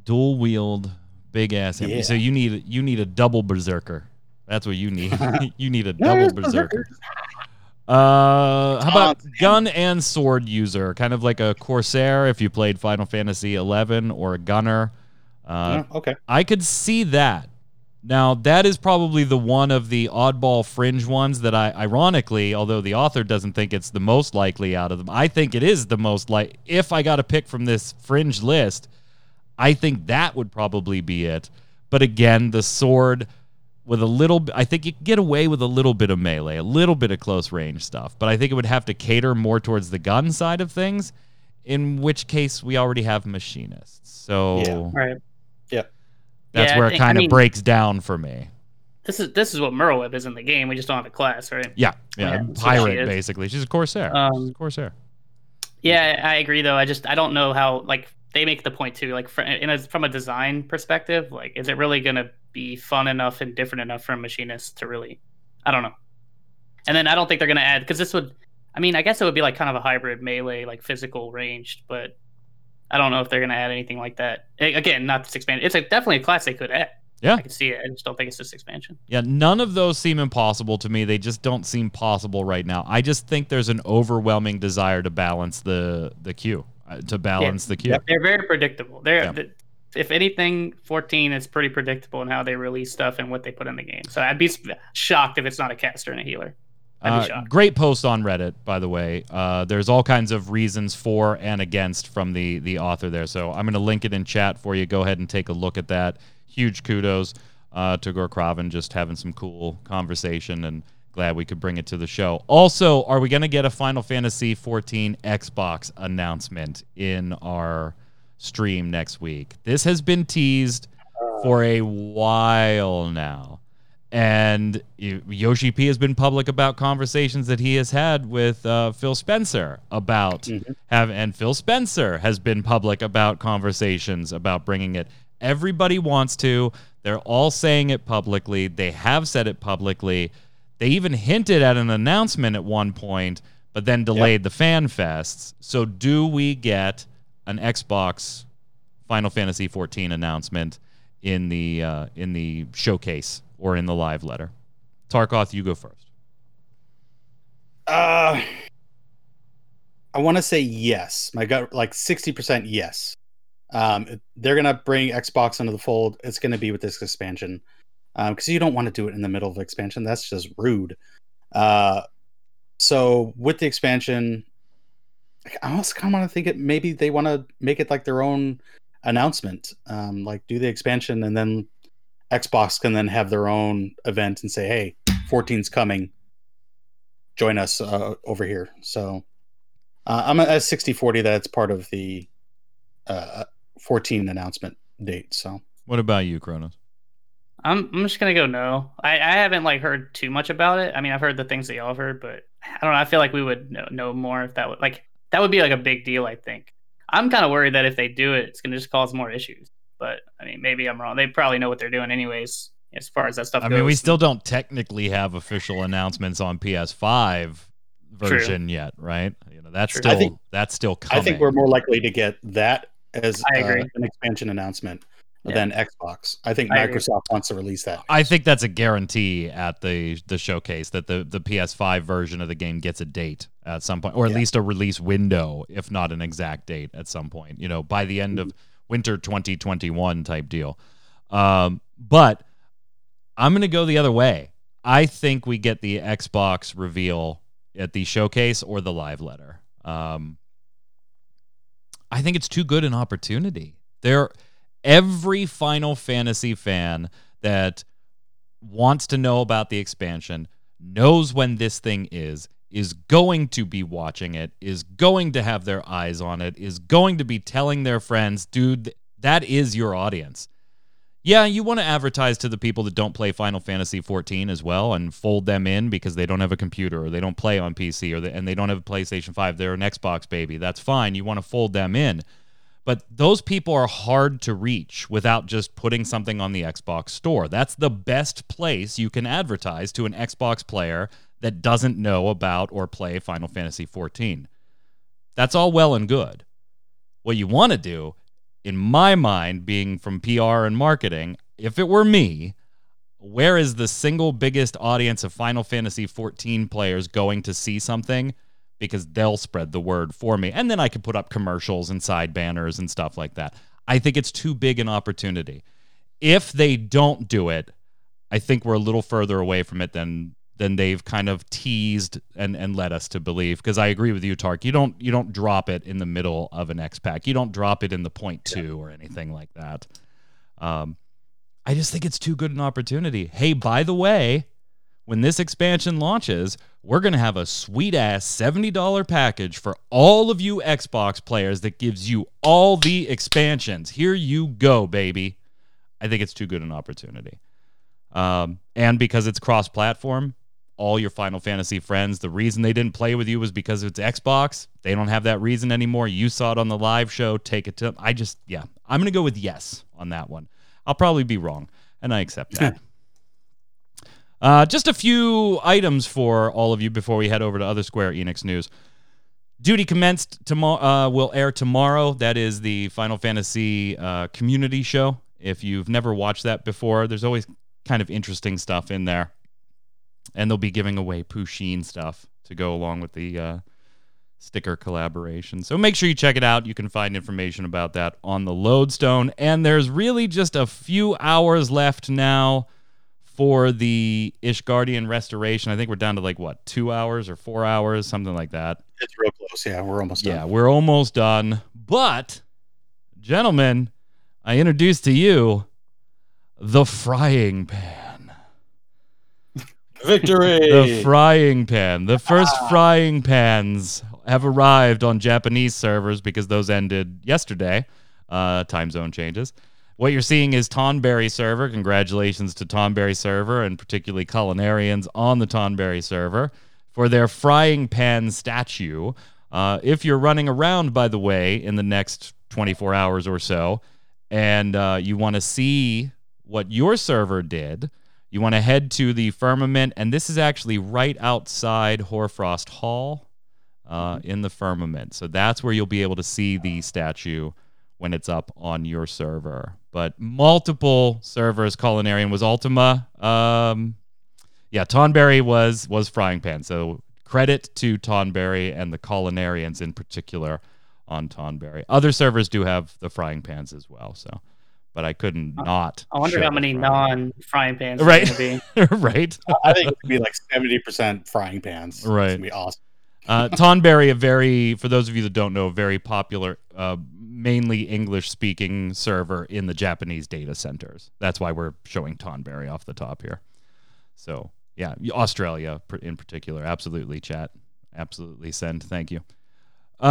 Dual wield, big ass hammer. Yeah. So you need you need a double berserker. That's what you need. you need a double berserker. Uh, how about Taunt. gun and sword user? Kind of like a corsair if you played Final Fantasy 11 or a gunner. Uh, Yeah, okay. I could see that. Now, that is probably the one of the oddball fringe ones that I, ironically, although the author doesn't think it's the most likely out of them, I think it is the most like. If I got to pick from this fringe list, I think that would probably be it. But again, the sword with a little, I think you could get away with a little bit of melee, a little bit of close range stuff. But I think it would have to cater more towards the gun side of things, in which case we already have machinists. So Yeah. Right. that's Yeah, where I it think- kind I of mean- breaks down for me. This is this is what Merlwyb is in the game. We just don't have a class, right? Yeah, yeah, Yeah, that's what she pirate basically. She's a corsair. She's Um, a corsair. Yeah, I agree. Though I just I don't know how like they make the point too. Like in a, from a design perspective, like is it really gonna be fun enough and different enough for a machinist to really? I don't know. And then I don't think they're gonna add because this would. I mean, I guess it would be like kind of a hybrid melee, like physical ranged, but I don't know if they're gonna add anything like that. Again, not this expansion. It's a, definitely a class they could add. Yeah. I can see it. I just don't think it's this expansion. Yeah, none of those seem impossible to me. They just don't seem possible right now. I just think there's an overwhelming desire to balance the the queue, to balance the queue. Yep. They're very predictable. They're Yeah. th- if anything, 14 is pretty predictable in how they release stuff and what they put in the game. So I'd be shocked if it's not a caster and a healer. Uh, great post on Reddit, by the way. Uh, there's all kinds of reasons for and against from the the author there. So I'm going to link it in chat for you. Go ahead and take a look at that. Huge kudos uh, to Gorkraven, just having some cool conversation and glad we could bring it to the show. Also, are we going to get a Final Fantasy 14 Xbox announcement in our stream next week? This has been teased for a while now. And Yoshi P has been public about conversations that he has had with uh, Phil Spencer about Mhm. have, and Phil Spencer has been public about conversations about bringing it. Everybody wants to. They're all saying it publicly. They have said it publicly. They even hinted at an announcement at one point, but then delayed the fan fests. So, do we get an Xbox Final Fantasy 14 announcement in the uh, in the showcase or in the live letter? Tarkoth, you go first. Uh, I want to say yes. My gut, like sixty percent, yes. Um, they're gonna bring Xbox into the fold. It's gonna be with this expansion, because you don't want to do it in the middle of expansion. That's just rude. Uh, so with the expansion, I almost kind of want to think it. Maybe they want to make it like their own announcement. Um, like do the expansion and then Xbox can then have their own event and say, "Hey, 14's coming." join us uh, over here. So uh, I'm at 60 40 that it's part of the uh, 14 announcement date. So What about you, Kronos? I'm I'm just gonna go no. I, I haven't like heard too much about it. I mean, I've heard the things that y'all have heard, but I don't know. I feel like we would know, know more if that would like that would be like a big deal. I think. I'm kind of worried that if they do it, it's gonna just cause more issues. But I mean, maybe I'm wrong. They probably know what they're doing anyways, as far as that stuff goes. I goes. mean, we still don't technically have official announcements on PS5 version yet, right? You know, that's True. still I think- that's still coming. I think we're more likely to get that as I uh, an expansion announcement Yeah. than Xbox. I think I. Microsoft wants to release that. I think that's a guarantee at the the showcase that the the PS5 version of the game gets a date at some point, or at Yeah. least a release window, if not an exact date at some point. You know, by the end of winter 2021 type deal. Um, but I'm gonna go the other way. I think we get the Xbox reveal at the showcase or the live letter. Um, I think it's too good an opportunity. There, every Final Fantasy fan that wants to know about the expansion knows when this thing is is going to be watching it is going to have their eyes on it is going to be telling their friends dude that is your audience Yeah, you want to advertise to the people that don't play Final Fantasy 14 as well and fold them in because they don't have a computer or they don't play on PC or they, and they don't have a PlayStation 5. They're an Xbox baby. That's fine. You want to fold them in. But those people are hard to reach without just putting something on the Xbox store. That's the best place you can advertise to an Xbox player that doesn't know about or play Final Fantasy 14. That's all well and good. What you want to do in my mind, being from PR and marketing, if it were me, where is the single biggest audience of Final Fantasy 14 players going to see something? Because they'll spread the word for me. And then I could put up commercials and side banners and stuff like that. I think it's too big an opportunity. If they don't do it, I think we're a little further away from it than than they've kind of teased and, and led us to believe. Because I agree with you, Tark. You don't you don't drop it in the middle of an X pack. You don't drop it in the point two yeah. or anything like that. Um, I just think it's too good an opportunity. Hey, by the way, when this expansion launches, we're gonna have a sweet ass seventy dollar package for all of you Xbox players that gives you all the expansions. Here you go, baby. I think it's too good an opportunity. Um, and because it's cross platform, all your Final Fantasy friends. The reason they didn't play with you was because it's Xbox. They don't have that reason anymore. You saw it on the live show. Take it to them. I just, yeah, I'm going to go with yes on that one. I'll probably be wrong, and I accept that. uh, just a few items for all of you before we head over to other Square Enix news. Duty commenced tomorrow. Uh, will air tomorrow. That is the Final Fantasy uh, community show. If you've never watched that before, there's always kind of interesting stuff in there and they'll be giving away Pusheen stuff to go along with the uh, sticker collaboration. So make sure you check it out. You can find information about that on the Lodestone. And there's really just a few hours left now for the Ishgardian restoration. I think we're down to like what, two hours or four hours, something like that. It's real close. Yeah, we're almost done. Yeah, we're almost done. But, gentlemen, I introduce to you the frying pan. Victory! the frying pan. The first ah. frying pans have arrived on Japanese servers because those ended yesterday. Uh, time zone changes. What you're seeing is Tonberry server. Congratulations to Tonberry server and particularly culinarians on the Tonberry server for their frying pan statue. Uh, if you're running around, by the way, in the next 24 hours or so, and uh, you want to see what your server did, you want to head to the firmament, and this is actually right outside Hoarfrost Hall uh, in the firmament. So that's where you'll be able to see the statue when it's up on your server. But multiple servers, Culinarian was Ultima. Um, yeah, Tonberry was was Frying Pan. So credit to Tonberry and the Culinarians in particular on Tonberry. Other servers do have the frying pans as well. So but I couldn't not. I wonder how many non frying pans right. be. right. I think it could be like seventy percent frying pans. Right. It's be awesome. uh, Tonberry, a very for those of you that don't know, a very popular, uh, mainly English speaking server in the Japanese data centers. That's why we're showing Tonberry off the top here. So yeah, Australia in particular, absolutely chat, absolutely send. Thank you. Uh,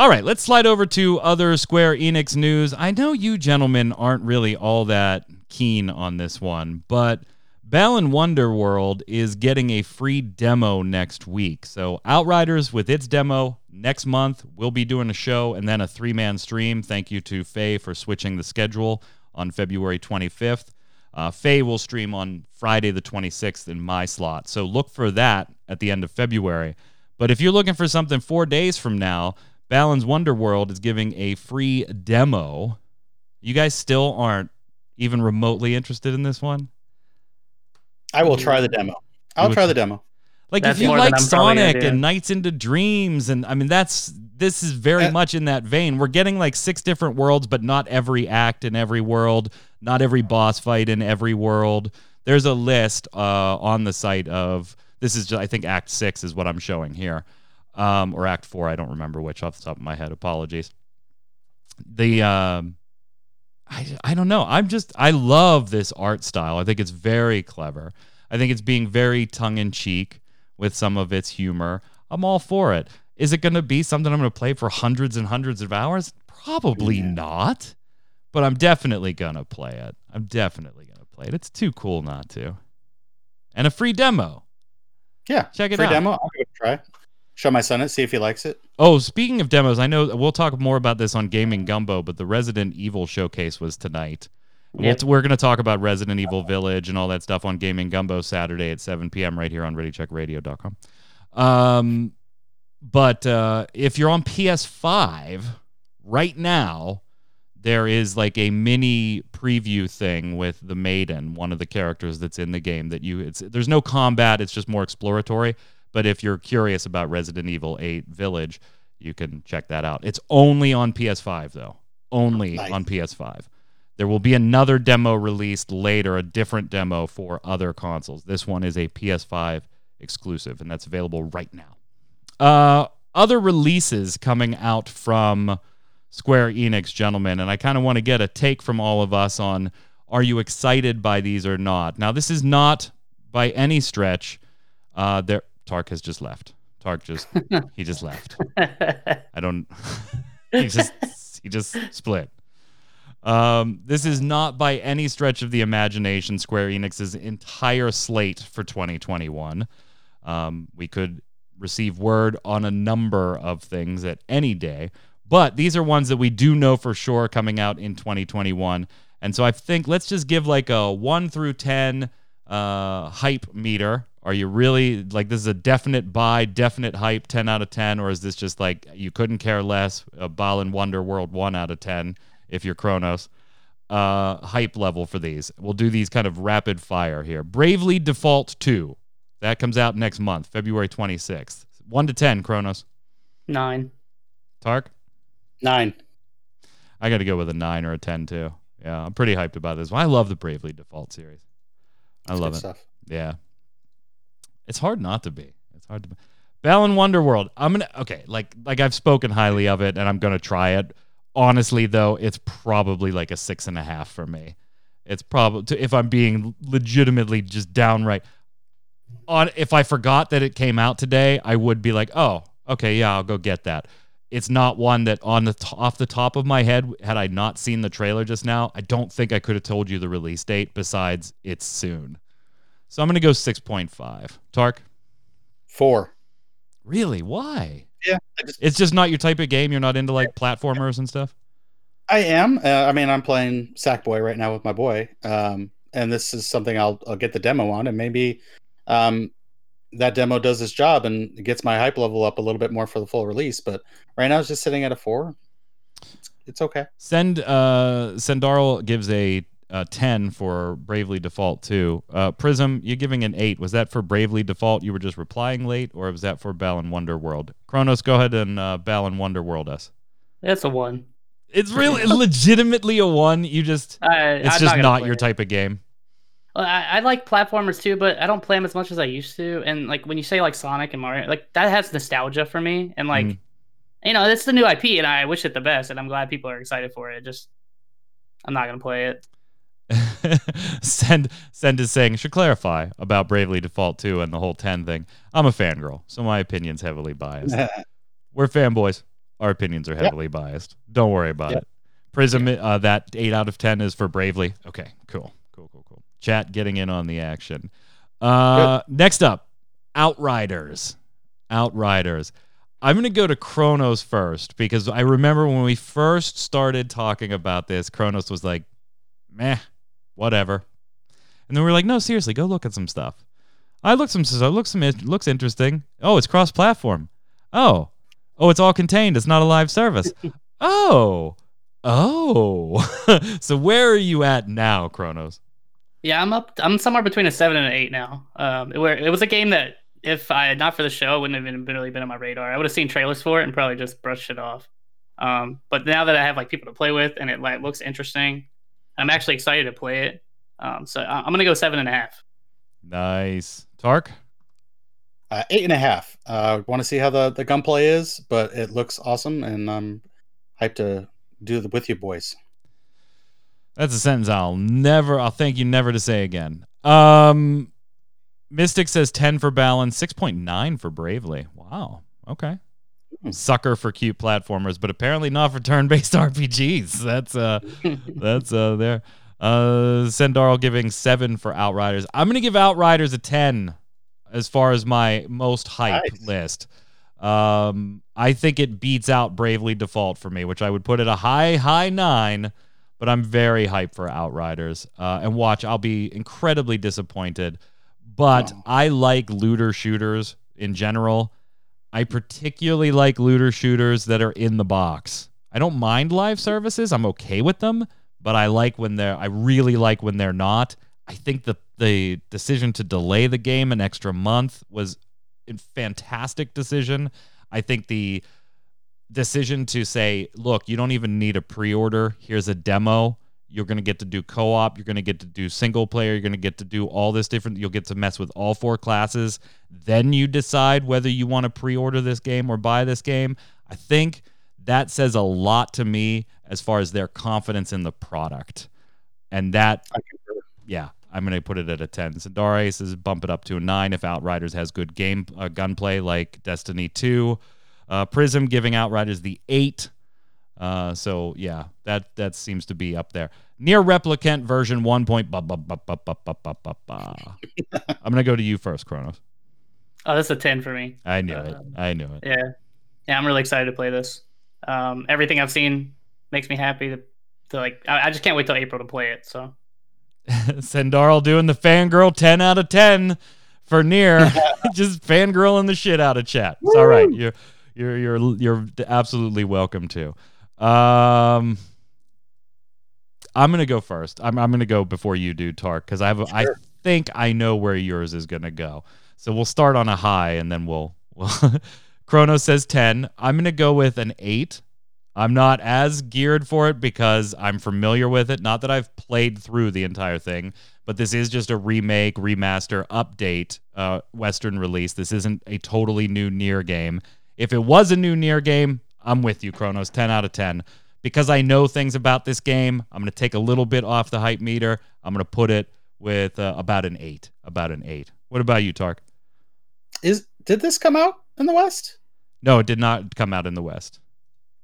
all right, let's slide over to other Square Enix news. I know you gentlemen aren't really all that keen on this one, but Balan Wonderworld is getting a free demo next week. So Outriders with its demo next month. We'll be doing a show and then a three-man stream. Thank you to Faye for switching the schedule on February 25th. Uh, Faye will stream on Friday the 26th in my slot. So look for that at the end of February. But if you're looking for something four days from now, Balan's Wonderworld is giving a free demo. You guys still aren't even remotely interested in this one? I will try the demo. I'll try the demo. Like that's if you like Sonic and Nights into Dreams, and I mean that's this is very uh, much in that vein. We're getting like six different worlds, but not every act in every world, not every boss fight in every world. There's a list uh, on the site of this is just, I think Act Six is what I'm showing here, um, or Act Four. I don't remember which off the top of my head. Apologies. The um, I I don't know. I'm just I love this art style. I think it's very clever. I think it's being very tongue in cheek with some of its humor. I'm all for it. Is it going to be something I'm going to play for hundreds and hundreds of hours? Probably yeah. not. but I'm definitely gonna play it. I'm definitely gonna play it. It's too cool not to. And a free demo. Yeah, Check it free out. demo. I'll give it a try. Show my son it, see if he likes it. Oh, speaking of demos, I know we'll talk more about this on Gaming Gumbo, but the Resident Evil showcase was tonight. We'll Yep. we're going to talk about Resident Evil Village and all that stuff on Gaming Gumbo Saturday at 7 p.m. right here on ReadyCheckRadio.com. Um, but uh, if you're on PS5 right now, there is like a mini preview thing with the Maiden, one of the characters that's in the game. That you, it's there's no combat; it's just more exploratory. But if you're curious about Resident Evil 8 Village, you can check that out. It's only on PS5 though, only Nice. on PS5. There will be another demo released later, a different demo for other consoles. This one is a PS5 exclusive, and that's available right now. Uh, other releases coming out from Square Enix, gentlemen, and I kind of want to get a take from all of us on are you excited by these or not? Now, this is not by any stretch. Uh, there, Tark has just left. Tark just he just left. I don't. he just he just split. Um, this is not by any stretch of the imagination Square Enix's entire slate for 2021. Um, we could receive word on a number of things at any day, but these are ones that we do know for sure coming out in 2021. And so I think let's just give like a one through 10 uh, hype meter. Are you really like this is a definite buy, definite hype, 10 out of 10? Or is this just like you couldn't care less, a Balan Wonderworld 1 out of 10 if you're Kronos? Uh, hype level for these. We'll do these kind of rapid fire here. Bravely Default 2. That comes out next month, February 26th. 1 to 10, Kronos. Nine. Tark? Nine. I got to go with a 9 or a 10 too. Yeah, I'm pretty hyped about this one. I love the Bravely Default series. I That's love it. Stuff. Yeah. It's hard not to be. It's hard to be. Balan Wonderworld. I'm gonna okay, like like I've spoken highly of it and I'm gonna try it. Honestly though, it's probably like a six and a half for me. It's probably if I'm being legitimately just downright on if I forgot that it came out today, I would be like, oh, okay, yeah, I'll go get that. It's not one that on the t- off the top of my head, had I not seen the trailer just now, I don't think I could have told you the release date. Besides, it's soon. So I'm gonna go six point five. Tark, Four. really? Why? Yeah, just It's just not your type of game. You're not into like platformers and stuff. I am. Uh, I mean, I'm playing Sackboy right now with my boy, um, and this is something I'll I'll get the demo on, and maybe um, that demo does its job and gets my hype level up a little bit more for the full release. But right now, it's just sitting at a four. It's, it's okay. Send uh Sendarl gives a, uh 10 for Bravely Default 2. Uh Prism, you're giving an 8. Was that for Bravely Default? You were just replying late or was that for Balan Wonderworld? Kronos, go ahead and uh wonder world us. That's a one. It's really legitimately a 1. You just I, it's I'm just gonna not your it. type of game. I, I like platformers too, but I don't play them as much as I used to. And like when you say like Sonic and Mario, like that has nostalgia for me. And like, Mhm. you know, it's the new IP, and I wish it the best. And I'm glad people are excited for it. Just, I'm not gonna play it. send send is saying should clarify about Bravely Default 2 and the whole 10 thing. I'm a fangirl, so my opinion's heavily biased. We're fanboys. Our opinions are heavily biased. Don't worry about Yeah. it. Prism, uh, that eight out of ten is for Bravely. Okay, cool, cool, cool, cool. Chat getting in on the action. Uh, next up, Outriders. Outriders. I'm gonna go to Kronos first because I remember when we first started talking about this, Kronos was like, "Meh, whatever," and then we were like, "No, seriously, go look at some stuff." I looked some stuff. Looks some looks interesting. Oh, it's cross-platform. Oh, oh, it's all contained. It's not a live service. oh, oh. so where are you at now, Kronos? Yeah, I'm up. I'm somewhere between a seven and an eight now. Um, where it was a game that if I had not for the show, it wouldn't have been really been on my radar. I would have seen trailers for it and probably just brushed it off. Um, but now that I have like people to play with and it like looks interesting, I'm actually excited to play it. Um, so I- I'm gonna go seven and a half. Nice, Tark. Uh, eight and a half. Uh, Want to see how the the gunplay is, but it looks awesome, and I'm hyped to do it with you boys. That's a sentence I'll never. I'll thank you never to say again. Um, Mystic says ten for balance, six point nine for bravely. Wow. Okay. Hmm. sucker for cute platformers, but apparently not for turn-based RPGs. That's uh, that's uh, there. Uh, Sendarl giving seven for Outriders. I'm gonna give Outriders a ten as far as my most hype Nice. list. Um, I think it beats out Bravely Default for me, which I would put at a high, high nine. But I'm very hyped for Outriders. Uh, and watch, I'll be incredibly disappointed. But Oh. I like looter shooters in general. I particularly like looter shooters that are in the box. I don't mind live services. I'm okay with them, but I like when they're I really like when they're not. I think the the decision to delay the game an extra month was a fantastic decision. I think the decision to say, look, you don't even need a pre-order. Here's a demo. You're going to get to do co-op, you're going to get to do single player, you're going to get to do all this different you'll get to mess with all four classes. Then you decide whether you want to pre-order this game or buy this game. I think that says a lot to me as far as their confidence in the product. And that yeah, I'm gonna put it at a ten. Zendara says bump it up to a nine if Outriders has good game uh, gunplay like Destiny Two. Uh, Prism giving Outriders the eight. Uh, so yeah, that that seems to be up there. NieR replicant version one point. Bah, bah, bah, I'm gonna go to you first, Kronos. Oh, that's a ten for me. I knew uh, it. I knew it. Yeah, yeah. I'm really excited to play this. Um, everything I've seen makes me happy to, to like. I, I, just can't wait till April to play it. So. Sendarl doing the fangirl 10 out of 10 for NieR, just fangirling the shit out of chat. It's all right. You're you're you're you're absolutely welcome to. Um I'm going to go first. I'm I'm going to go before you do Tark cuz I have a, I Sure. think I know where yours is going to go. So we'll start on a high and then we'll we'll Chrono says 10. I'm going to go with an 8. I'm not as geared for it because I'm familiar with it. Not that I've played through the entire thing, but this is just a remake, remaster, update, uh, Western release. This isn't a totally new NieR game. If it was a new NieR game, I'm with you, Kronos. 10 out of 10. Because I know things about this game, I'm going to take a little bit off the hype meter. I'm going to put it with uh, about an 8. About an 8. What about you, Tark? Is did this come out in the West? No, it did not come out in the West.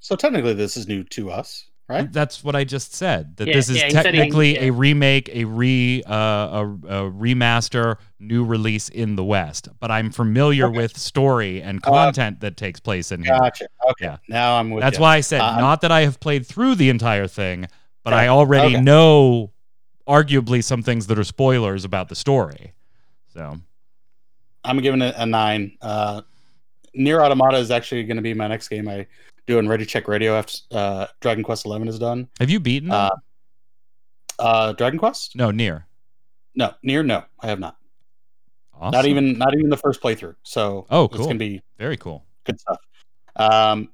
So technically, this is new to us, right? That's what I just said. That Yeah, this is yeah, said he- technically a remake, a re, uh, a, a remaster, new release in the West. But I'm familiar Okay. with story and Uh, content that takes place in here. Gotcha. Okay. Yeah. Now I'm with That's you. why I said Uh, not that I have played through the entire thing, but I already Okay. know, arguably, some things that are spoilers about the story. So I'm giving it a nine. Uh, NieR Automata is actually going to be my next game I do in Ready Check Radio after uh, Dragon Quest Eleven is done. have you beaten? them? Uh, uh, Dragon Quest? no, NieR. No, NieR. No, I have not. Awesome. Not even not even the first playthrough. So Oh, it's cool. gonna be Very cool. good stuff. Um,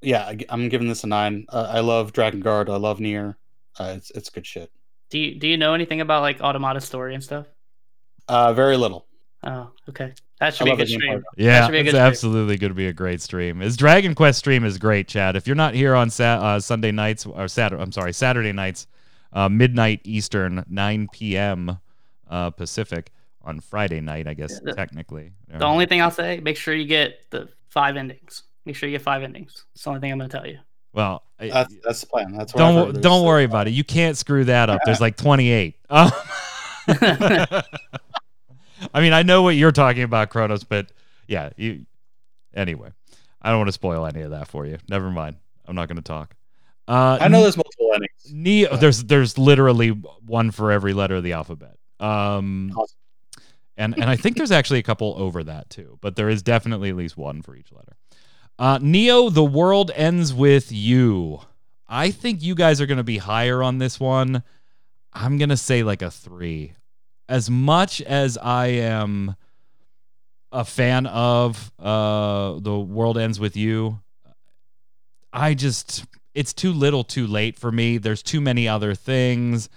yeah, I, am giving this a nine. Uh, I love Drakengard. I love NieR. Uh, it's it's good shit. do you do you know anything about like Automata story and stuff? Uh, very little. Oh, okay. That I should be a good the gameplay. stream. Yeah, should be a it's good stream. absolutely going to be a great stream. His Dragon Quest stream is great, Chad. If you're not here on Sa- uh, Sunday nights or Saturday, I'm sorry, Saturday nights, uh, midnight Eastern, 9 p.m. Uh, Pacific on Friday night, I guess Yeah, the- technically. The only thing I'll say, make sure you get the five endings. Make sure you get five endings. It's the only thing I'm gonna tell you. well, I- That's that's the plan. That's what don't heard. don't worry about it. You can't screw that up. There's like 28. I mean, I know what you're talking about, Kronos, but yeah, you. Anyway, I don't want to spoil any of that for you. Never mind. I'm not going to talk. Uh, I know there's multiple endings. Neo, there's there's literally one for every letter of the alphabet. Um, Awesome. and and I think there's actually a couple over that too, but there is definitely at least one for each letter. Uh, Neo, the world ends with you. I think you guys are going to be higher on this one. I'm going to say like a three. As much as I am a fan of uh, the world ends with you, I just it's too little, too late for me. There's too many other things.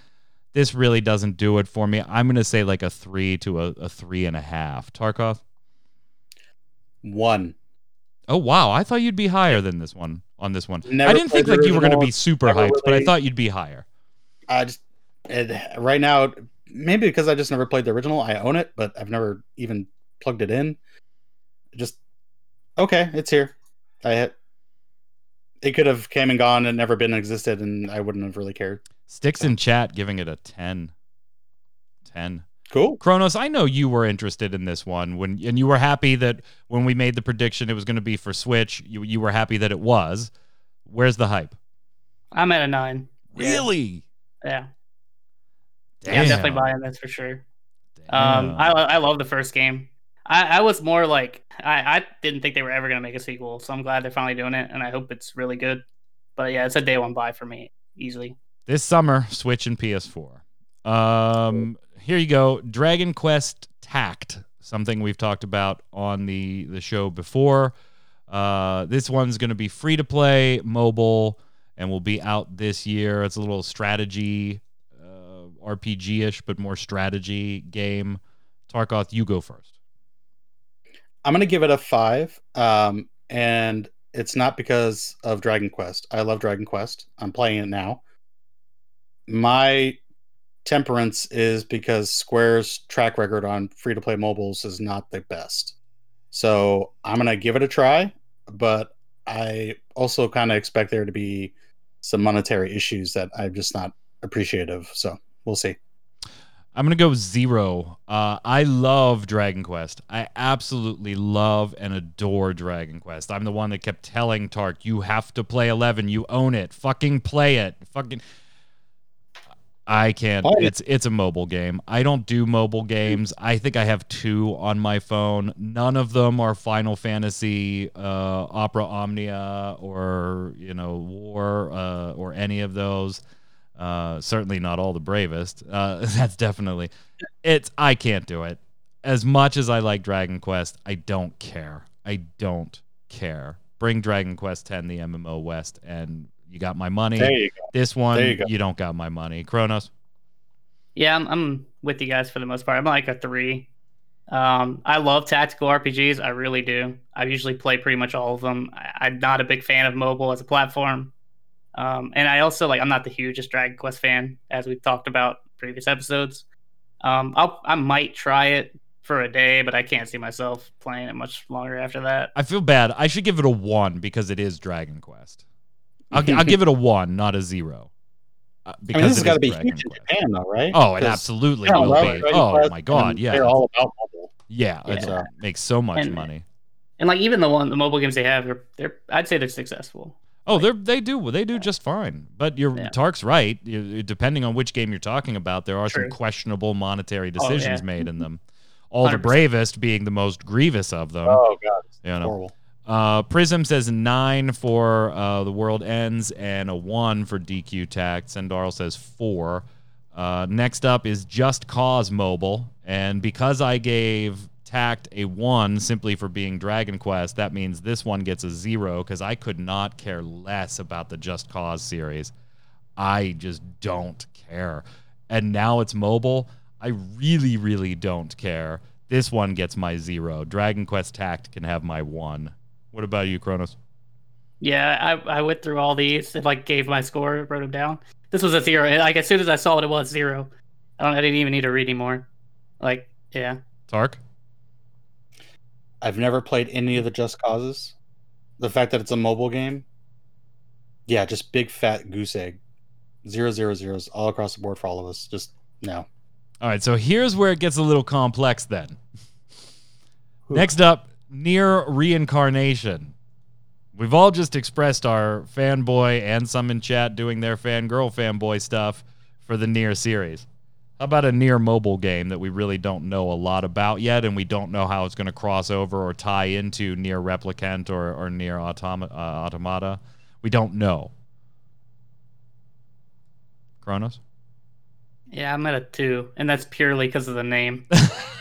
This really doesn't do it for me. I'm gonna say like a three to a, a three and a half. Tarkoth. One. Oh wow, I thought you'd be higher than this one on this one. Never I didn't think like you were gonna be super hyped, but I thought you'd be higher. I just right now maybe because I just never played the original. I own it, but I've never even plugged it in. Just okay, it's here. I had it could have came and gone and never been existed, and I wouldn't have really cared. Sticks in chat giving it a 10. 10. Cool. Kronos, I know you were interested in this one when and you were happy that when we made the prediction it was going to be for Switch, you you were happy that it was. Where's the hype? I'm at a nine. Really? Yeah. Yeah, I'm definitely buying this for sure. Um, I I love the first game. I, I was more like I, I didn't think they were ever gonna make a sequel, so I'm glad they're finally doing it, and I hope it's really good. But yeah, it's a day one buy for me easily. this summer, Switch and PS4. Um, here you go. Dragon Quest Tact, something we've talked about on the the show before. Uh, this one's going to be free to play, mobile, and will be out this year. It's a little strategy, RPG ish, but more strategy game. Tarkoth, you go first. I'm gonna give it a five. Um, and it's not because of Dragon Quest. I love Dragon Quest. I'm playing it now. My temperance is because Square's track record on free to play mobiles is not the best. So I'm gonna give it a try, but I also kind of expect there to be some monetary issues that I'm just not appreciative. So we'll see. I'm gonna go zero. Uh, I love Dragon Quest. I absolutely love and adore Dragon Quest. I'm the one that kept telling Tark, "You have to play 11. You own it. Fucking play it. Fucking." I can't. It's it's a mobile game. I don't do mobile games. I think I have two on my phone. None of them are Final Fantasy, uh, Opera Omnia, or you know War, uh, or any of those. Uh, certainly not all the bravest. Uh, that's definitely it's. I can't do it. As much as I like Dragon Quest, I don't care. I don't care. Bring Dragon Quest 10, the MMO West, and you got my money. There you go. This one, There you, you don't got my money. Kronos. Yeah, I'm, I'm with you guys for the most part. I'm like a three. Um, I love tactical RPGs. I really do. I usually play pretty much all of them. I, I'm not a big fan of mobile as a platform. Um, and I also like I'm not the hugest Dragon Quest fan, as we've talked about previous episodes. Um, I'll I might try it for a day, but I can't see myself playing it much longer after that. I feel bad. I should give it a one because it is Dragon Quest. I'll, I'll give it a one, not a zero. Uh, I because mean, this has got to be Dragon huge in Japan, though, right? Oh, it 'Cause absolutely they don't will be. Dragon Oh Quest, my god, yeah, They're all about mobile. yeah. It Yeah. makes so much And- money. And like even the one the mobile games they have, they're, they're I'd say they're successful. Oh, they they do they do just fine. But your Yeah. Tark's right. You, depending on which game you're talking about, there are some questionable monetary Oh, yeah. decisions made in them. All the 100%. bravest being the most grievous of them. Oh god, you know. horrible. Uh, Prism says nine for uh, the world ends and a one for DQ Tact. Sendarl says four. Uh, next up is Just Cause Mobile, and because I gave Tact a one simply for being Dragon Quest, that means this one gets a zero because I could not care less about the Just Cause series. I just don't care. And now it's mobile. I really, really don't care. This one gets my zero. Dragon Quest Tact can have my one. What about you, Kronos? Yeah, I, I went through all these. If I gave my score, wrote them down. This was a zero. Like as soon as I saw it, it was zero. I don't. I didn't even need to read anymore. Like yeah, Tark? I've never played any of the Just Causes. The fact that it's a mobile game, yeah, just big fat goose egg. Zero zero zeros all across the board for all of us. Just no. All right, so here's where it gets a little complex then. Next up, NieR reincarnation. We've all just expressed our fanboy and some in chat doing their fangirl fanboy stuff for the NieR series. How about a NieR mobile game that we really don't know a lot about yet, and we don't know how it's going to cross over or tie into NieR replicant or, or NieR automa- uh, automata? We don't know. Kronos? yeah. I'm at a two, and that's purely because of the name.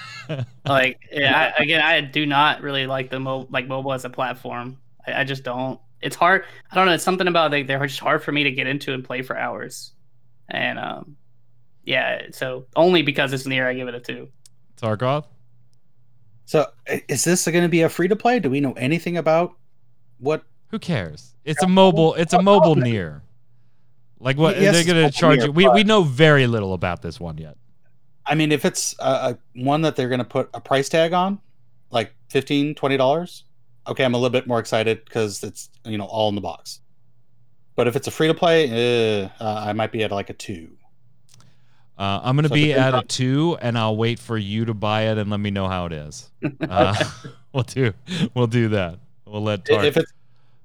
like yeah, I, again, I do not really like the mo- like mobile as a platform. I, I just don't. It's hard. I don't know. It's something about like they're just hard for me to get into and play for hours. And um, yeah. So only because it's NieR, I give it a two. Tarkoth? So is this going to be a free to play? Do we know anything about what? Who cares? It's a mobile. It's a mobile NieR. Like what Yes, they're gonna charge near, you? We we know very little about this one yet. I mean, if it's a, a one that they're going to put a price tag on, like 15 20 dollars, okay, I'm a little bit more excited because it's you know all in the box. But if it's a free to play, uh, uh, I might be at like a two. Uh, I'm gonna So be at a two, and I'll wait for you to buy it and let me know how it is. Uh, we'll do we'll do that. We'll let Tark. If it's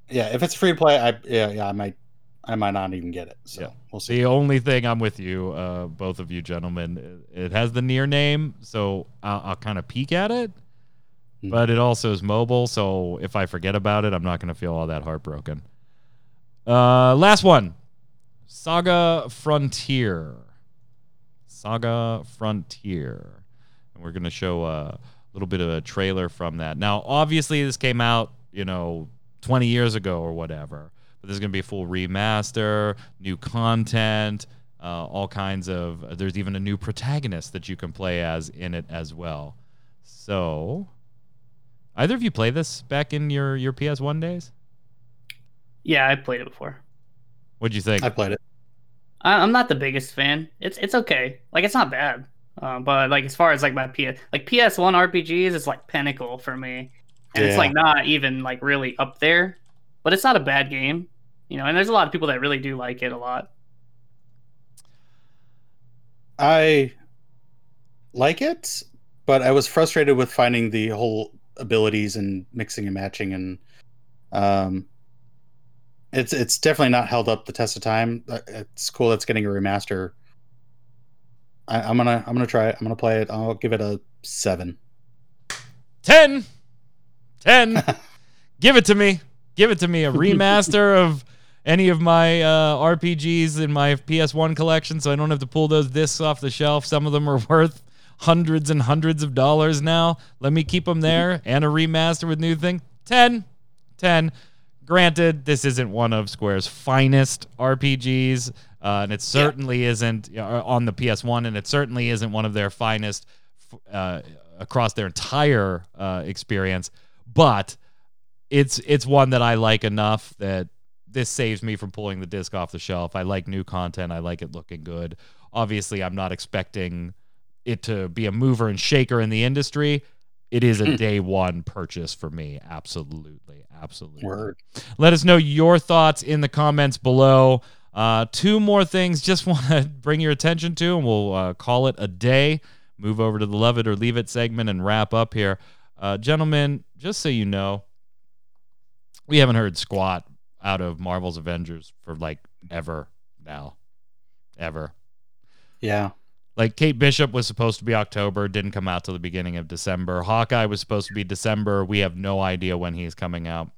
yeah, if it's free to play, I yeah yeah I might I might not even get it. So Yeah. we'll see. The only thing I'm with you, uh, both of you gentlemen, it has the NieR name, so I'll, I'll kind of peek at it. Hmm. But it also is mobile, so if I forget about it, I'm not going to feel all that heartbroken. Uh, last one, Saga Frontier. Saga Frontier, and we're going to show a little bit of a trailer from that. Now, obviously, this came out, you know, 20 years ago or whatever but there's going to be a full remaster, new content, uh, all kinds of. There's even a new protagonist that you can play as in it as well. So, either of you play this back in your your PS1 days? Yeah, I played it before. What'd you think? I played it. I, I'm not the biggest fan. It's it's okay. Like it's not bad. Uh, but like as far as like my PS like PS1 RPGs, it's like pinnacle for me, and it's like not even like really up there. But it's not a bad game, you know. And there's a lot of people that really do like it a lot. I like it, but I was frustrated with finding the whole abilities and mixing and matching and um it's it's definitely not held up the test of time. Uh, It's cool that's getting a remaster. I, I'm gonna I'm gonna try it. I'm gonna play it. I'll give it a seven. 10 10 give it to me give it to me a remaster of any of my uh, rpgs in my ps1 collection so i don't have to pull those discs off the shelf some of them are worth hundreds and hundreds of dollars now let me keep them there and a remaster with new thing 10 10 granted this isn't one of square's finest rpgs uh, and it certainly isn't uh, on the ps1 and it certainly isn't one of their finest uh, across their entire uh, experience, but it's it's one that I like enough that this saves me from pulling the disc off the shelf. I like new content. I like it looking good. Obviously, I'm not expecting it to be a mover and shaker in the industry. It is a day one purchase for me. Absolutely, absolutely. Word. Let us know your thoughts in the comments below. Uh, two more things just want to bring your attention to, and we'll uh, call it a day. Move over to the love it or leave it segment and wrap up here. Uh, gentlemen, just so you know, we haven't heard squat out of Marvel's Avengers for like ever now. Ever. Yeah. Like Kate Bishop was supposed to be October, didn't come out till the beginning of December. Hawkeye was supposed to be December. We have no idea when he's coming out.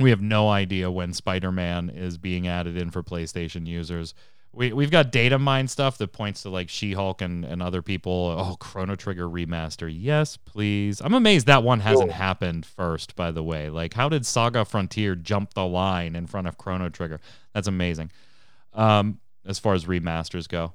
We have no idea when Spider Man is being added in for PlayStation users. We we've got data mine stuff that points to like She Hulk and, and other people. Oh, Chrono Trigger remaster. Yes, please. I'm amazed that one hasn't Cool. happened first, by the way. Like, how did Saga Frontier jump the line in front of Chrono Trigger? That's amazing. Um, as far as remasters go.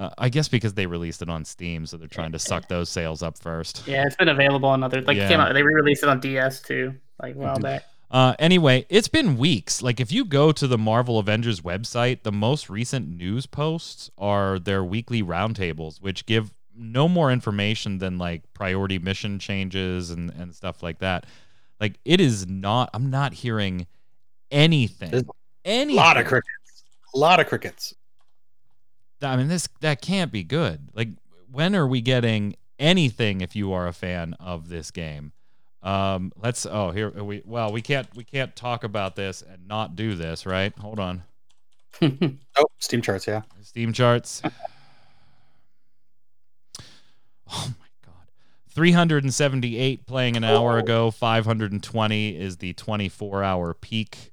Uh, I guess because they released it on Steam, so they're trying to suck those sales up first. Yeah, it's been available on other like it came out. They re-released it on DS too, like a while back. Uh, anyway, it's been weeks. Like, if you go to the Marvel Avengers website, the most recent news posts are their weekly roundtables, which give no more information than like priority mission changes and, and stuff like that. Like, it is not, I'm not hearing anything. There's A lot of crickets. A lot of crickets. I mean, this that can't be good. Like, when are we getting anything? If you are a fan of this game, um, let's. Oh, here we. Well, we can't. We can't talk about this and not do this, right? Hold on. Oh, Steam charts, yeah. Steam charts. Oh my god. 378 playing an hour Whoa. ago, 520 is the 24 hour peak.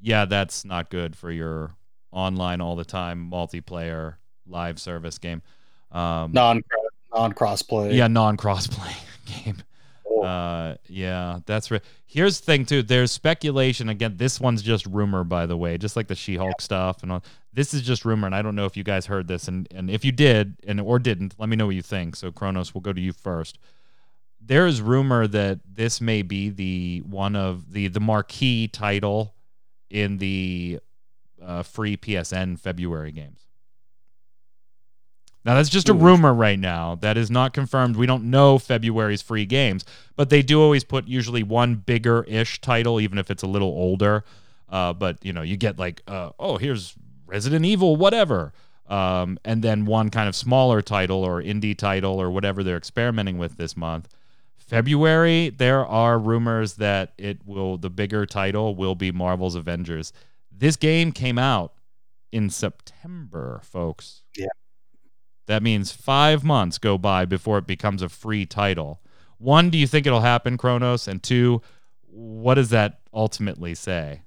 Yeah, that's not good for your online all the time multiplayer live service game. Um, Non non crossplay. yeah, non crossplay game. Uh, yeah, that's right. Here's the thing too. There's speculation again. This one's just rumor, by the way, just like the She-Hulk stuff and all. This is just rumor, and I don't know if you guys heard this, and and if you did and or didn't, let me know what you think. So Kronos, we'll go to you first. There is rumor that this may be the one of the the marquee title in the uh, free PSN February games. Now that's just a rumor right now. That is not confirmed. We don't know February's free games, but they do always put usually one bigger-ish title, even if it's a little older. Uh, but you know, you get like, uh, oh, here's Resident Evil, whatever, um, and then one kind of smaller title or indie title or whatever they're experimenting with this month. February, there are rumors that it will the bigger title will be Marvel's Avengers. This game came out in September, folks. Yeah. That means five months go by before it becomes a free title. One, do you think it'll happen, Kronos? And two, what does that ultimately say?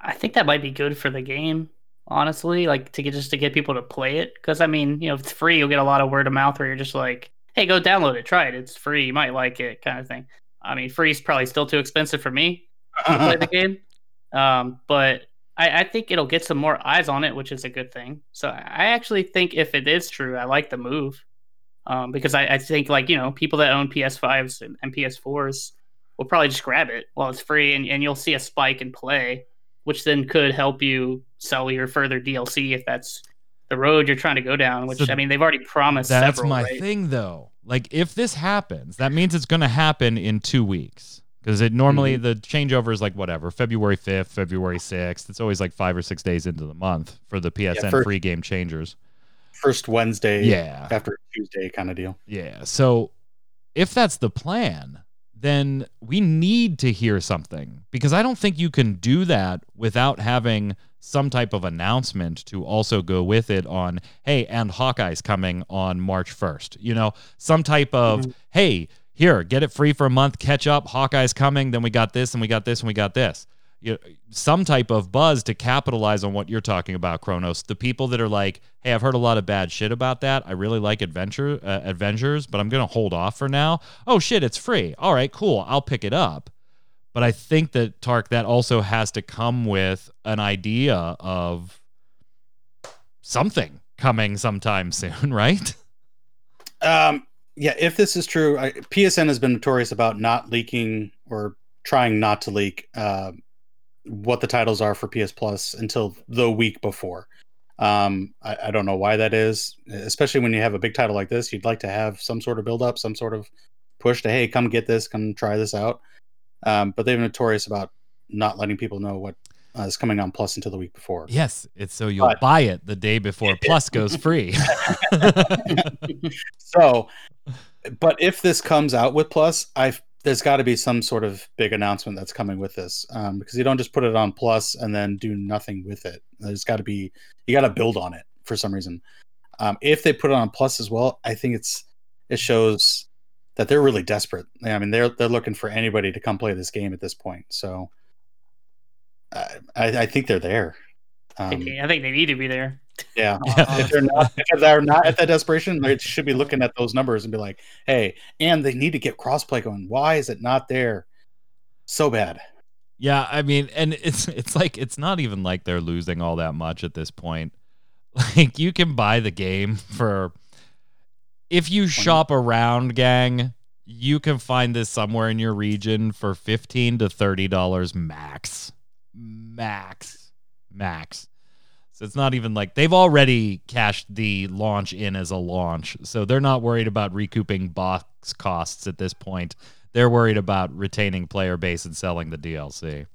I think that might be good for the game, honestly. Like to get just to get people to play it, because I mean, you know, if it's free, you'll get a lot of word of mouth where you're just like, "Hey, go download it, try it. It's free. You might like it," kind of thing. I mean, free is probably still too expensive for me to play the game, um, but I, I think it'll get some more eyes on it, which is a good thing. So I actually think if it is true, I like the move um, because I, I think like you know people that own PS5s and, and PS4s will probably just grab it while it's free, and, and you'll see a spike in play, which then could help you sell your further DLC if that's the road you're trying to go down. Which So I mean, they've already promised. That's several, my right? thing, though. Like, if this happens, that means it's going to happen in two weeks. Because it normally, mm-hmm. the changeover is like whatever, February 5th, February 6th. It's always like five or six days into the month for the PSN first- free game changers. First Wednesday Yeah. after Tuesday kind of deal. Yeah. So if that's the plan, then we need to hear something because I don't think you can do that without having some type of announcement to also go with it on, hey, and Hawkeye's coming on March 1st. You know, some type of, mm-hmm. hey, here, get it free for a month, catch up, Hawkeye's coming, then we got this and we got this and we got this. You know, some type of buzz to capitalize on what you're talking about, Kronos. The people that are like, "Hey, I've heard a lot of bad shit about that. I really like Adventure uh, Avengers, but I'm gonna hold off for now." Oh shit, it's free. All right, cool. I'll pick it up. But I think that Tark that also has to come with an idea of something coming sometime soon, right? Um, yeah, if this is true, I, PSN has been notorious about not leaking or trying not to leak uh, what the titles are for PS Plus until the week before. Um, I, I don't know why that is, especially when you have a big title like this. You'd like to have some sort of build up, some sort of push to, hey, come get this, come try this out. Um, but they've been notorious about not letting people know what uh, is coming on Plus until the week before. Yes, it's so you'll But- buy it the day before Plus goes free. so but if this comes out with plus i've there's got to be some sort of big announcement that's coming with this um, because you don't just put it on plus and then do nothing with it there's got to be you got to build on it for some reason um, if they put it on plus as well i think it's it shows that they're really desperate i mean they're they're looking for anybody to come play this game at this point so i i, I think they're there I um, think, I think they need to be there. yeah Yeah. if they're not if they're not at that desperation, they should be looking at those numbers and be like, hey, and they need to get crossplay going. Why is it not there? So bad. Yeah, I mean, and it's it's like it's not even like they're losing all that much at this point. Like you can buy the game for if you shop around, gang, you can find this somewhere in your region for 15 to 30 dollars max. Max. Max. So it's not even like they've already cashed the launch in as a launch. So they're not worried about recouping box costs at this point. They're worried about retaining player base and selling the DLC.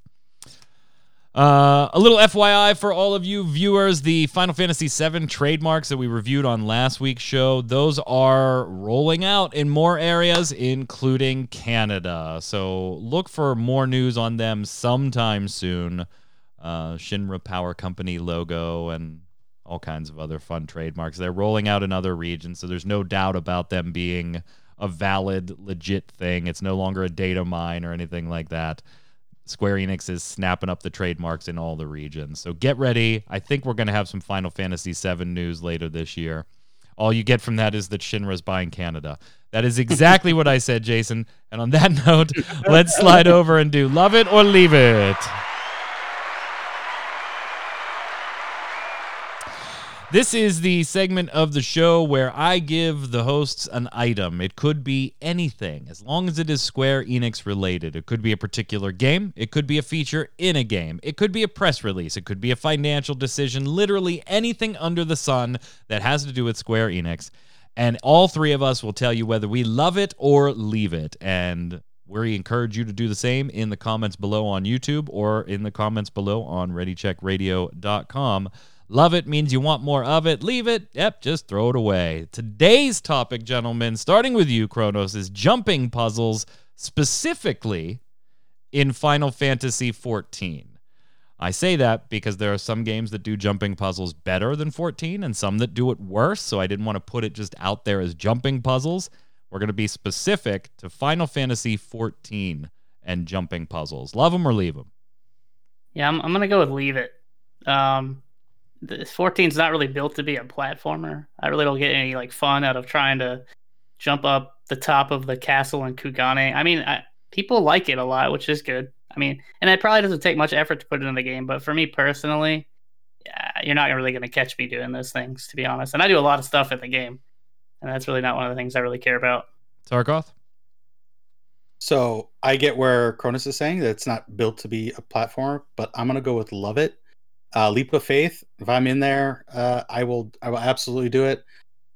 Uh, a little FYI for all of you viewers the Final Fantasy VII trademarks that we reviewed on last week's show, those are rolling out in more areas, including Canada. So look for more news on them sometime soon. Uh, Shinra Power Company logo and all kinds of other fun trademarks. They're rolling out in other regions, so there's no doubt about them being a valid, legit thing. It's no longer a data mine or anything like that. Square Enix is snapping up the trademarks in all the regions. So get ready. I think we're going to have some Final Fantasy VII news later this year. All you get from that is that Shinra's buying Canada. That is exactly what I said, Jason. And on that note, let's slide over and do Love It or Leave It. This is the segment of the show where I give the hosts an item. It could be anything, as long as it is Square Enix related. It could be a particular game, it could be a feature in a game, it could be a press release, it could be a financial decision, literally anything under the sun that has to do with Square Enix. And all three of us will tell you whether we love it or leave it. And we encourage you to do the same in the comments below on YouTube or in the comments below on ReadyCheckRadio.com. Love it means you want more of it. Leave it, yep, just throw it away. Today's topic, gentlemen, starting with you, Kronos, is jumping puzzles, specifically in Final Fantasy XIV. I say that because there are some games that do jumping puzzles better than 14 and some that do it worse, so I didn't want to put it just out there as jumping puzzles. We're going to be specific to Final Fantasy XIV and jumping puzzles. Love them or leave them? Yeah, I'm, I'm going to go with leave it. Um, the 14 is not really built to be a platformer. I really don't get any like fun out of trying to jump up the top of the castle in Kugane. I mean, I, people like it a lot, which is good. I mean, and it probably doesn't take much effort to put it in the game, but for me personally, yeah, you're not really going to catch me doing those things, to be honest. And I do a lot of stuff in the game, and that's really not one of the things I really care about. Tarkoth? So I get where Kronos is saying that it's not built to be a platformer, but I'm going to go with Love It uh, Leap of Faith. If I'm in there, uh, I will. I will absolutely do it.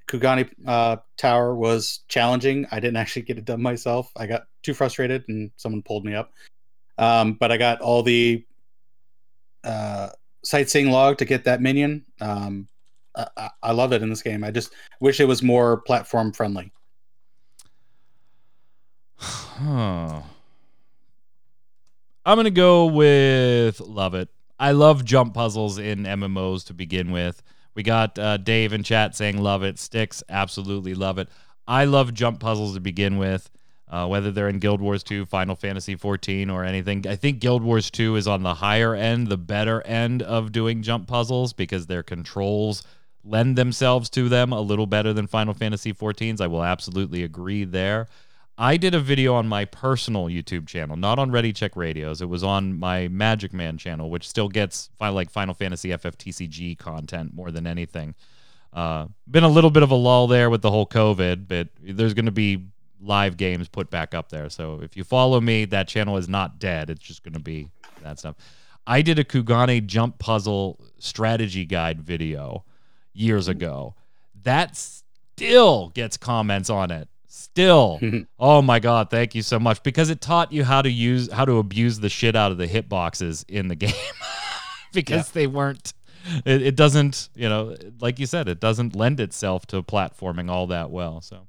Kugane uh, Tower was challenging. I didn't actually get it done myself. I got too frustrated, and someone pulled me up. Um, but I got all the uh, sightseeing log to get that minion. Um, I, I love it in this game. I just wish it was more platform friendly. Huh. I'm gonna go with love it. I love jump puzzles in MMOs to begin with. We got uh, Dave in chat saying love it. Sticks absolutely love it. I love jump puzzles to begin with, uh, whether they're in Guild Wars 2, Final Fantasy 14, or anything. I think Guild Wars 2 is on the higher end, the better end of doing jump puzzles because their controls lend themselves to them a little better than Final Fantasy 14's. I will absolutely agree there. I did a video on my personal YouTube channel, not on Ready Check Radios. It was on my Magic Man channel, which still gets like Final Fantasy FFTCG content more than anything. Uh, been a little bit of a lull there with the whole COVID, but there's going to be live games put back up there. So if you follow me, that channel is not dead. It's just going to be that stuff. I did a Kugane jump puzzle strategy guide video years ago. That still gets comments on it Still, oh my god, thank you so much because it taught you how to use how to abuse the shit out of the hitboxes in the game because yeah. they weren't. It, it, doesn't, you know, like you said, it doesn't lend itself to platforming all that well. So,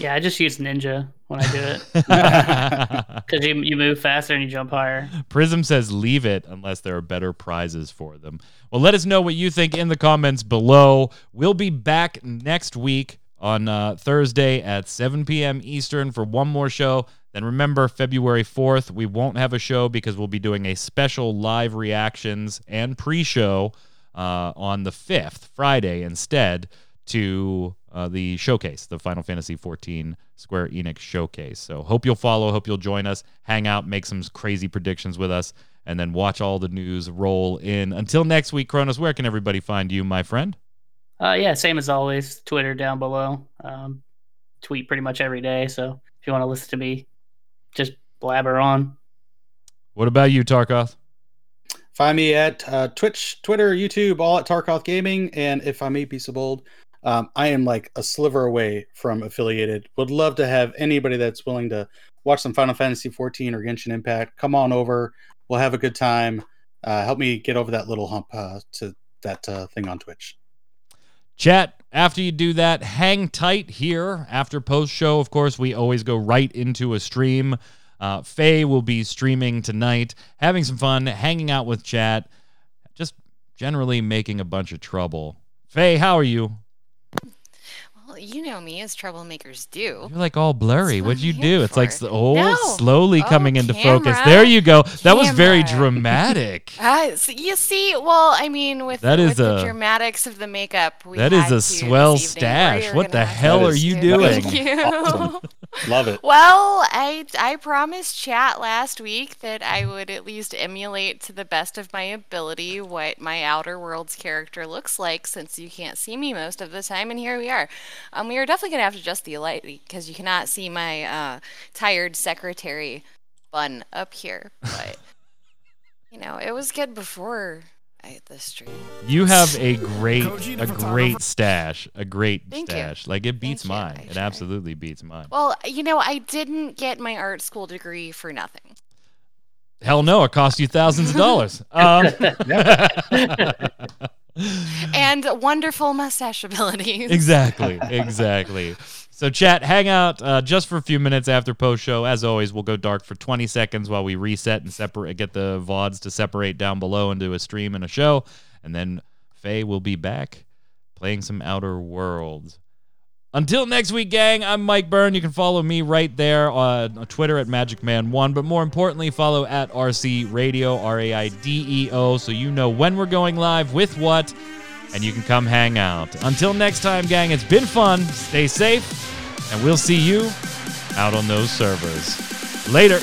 yeah, I just use Ninja when I do it because you you move faster and you jump higher. Prism says leave it unless there are better prizes for them. Well, let us know what you think in the comments below. We'll be back next week on uh, Thursday at 7 p.m. Eastern for one more show. Then remember, February 4th, we won't have a show because we'll be doing a special live reactions and pre show uh, on the 5th, Friday, instead, to uh, the showcase, the Final Fantasy 14 Square Enix showcase. So hope you'll follow, hope you'll join us, hang out, make some crazy predictions with us, and then watch all the news roll in. Until next week, Kronos, where can everybody find you, my friend? Uh, yeah, same as always. Twitter down below. Um, tweet pretty much every day. So if you want to listen to me, just blabber on. What about you, Tarkoth? Find me at uh, Twitch, Twitter, YouTube, all at Tarkoth Gaming. And if I may be so bold, um, I am like a sliver away from affiliated. Would love to have anybody that's willing to watch some Final Fantasy 14 or Genshin Impact. Come on over. We'll have a good time. Uh, help me get over that little hump uh, to that uh, thing on Twitch. Chat, after you do that, hang tight here. After post show, of course, we always go right into a stream. Uh, Faye will be streaming tonight, having some fun, hanging out with chat, just generally making a bunch of trouble. Faye, how are you? Well, you know me as troublemakers do. You're like all blurry. What What'd you do? here It's like for. s- oh, No. slowly Oh, coming into focus. There you go. That was very dramatic. Uh, so you see, well, I mean, with, That with is the a- dramatics of the makeup, we That is a swell stash. What the hell are is- you Thank doing? you. Awesome. Love it. Well, I I promised chat last week that I would at least emulate to the best of my ability what my Outer Worlds character looks like, since you can't see me most of the time, and here we are. Um, we are definitely gonna have to adjust the light because you cannot see my uh, tired secretary bun up here, but you know it was good before I the stream. You have a great, a great stash. A great Thank you. stash. Like it beats Thank mine. It absolutely beats mine. Well, you know, I didn't get my art school degree for nothing. Hell no, it cost you thousands of dollars. Um, And wonderful mustache abilities. exactly, exactly. So, chat, hang out uh, just for a few minutes after post show. As always, we'll go dark for 20 seconds while we reset and separate, get the VODs to separate down below into a stream and a show. And then Faye will be back playing some Outer Worlds. Until next week, gang, I'm Mike Byrne. You can follow me right there on Twitter at MagicMan1, but more importantly, follow at RC Radio, R A I D E O, so you know when we're going live, with what, and you can come hang out. Until next time, gang, it's been fun. Stay safe, and we'll see you out on those servers. Later.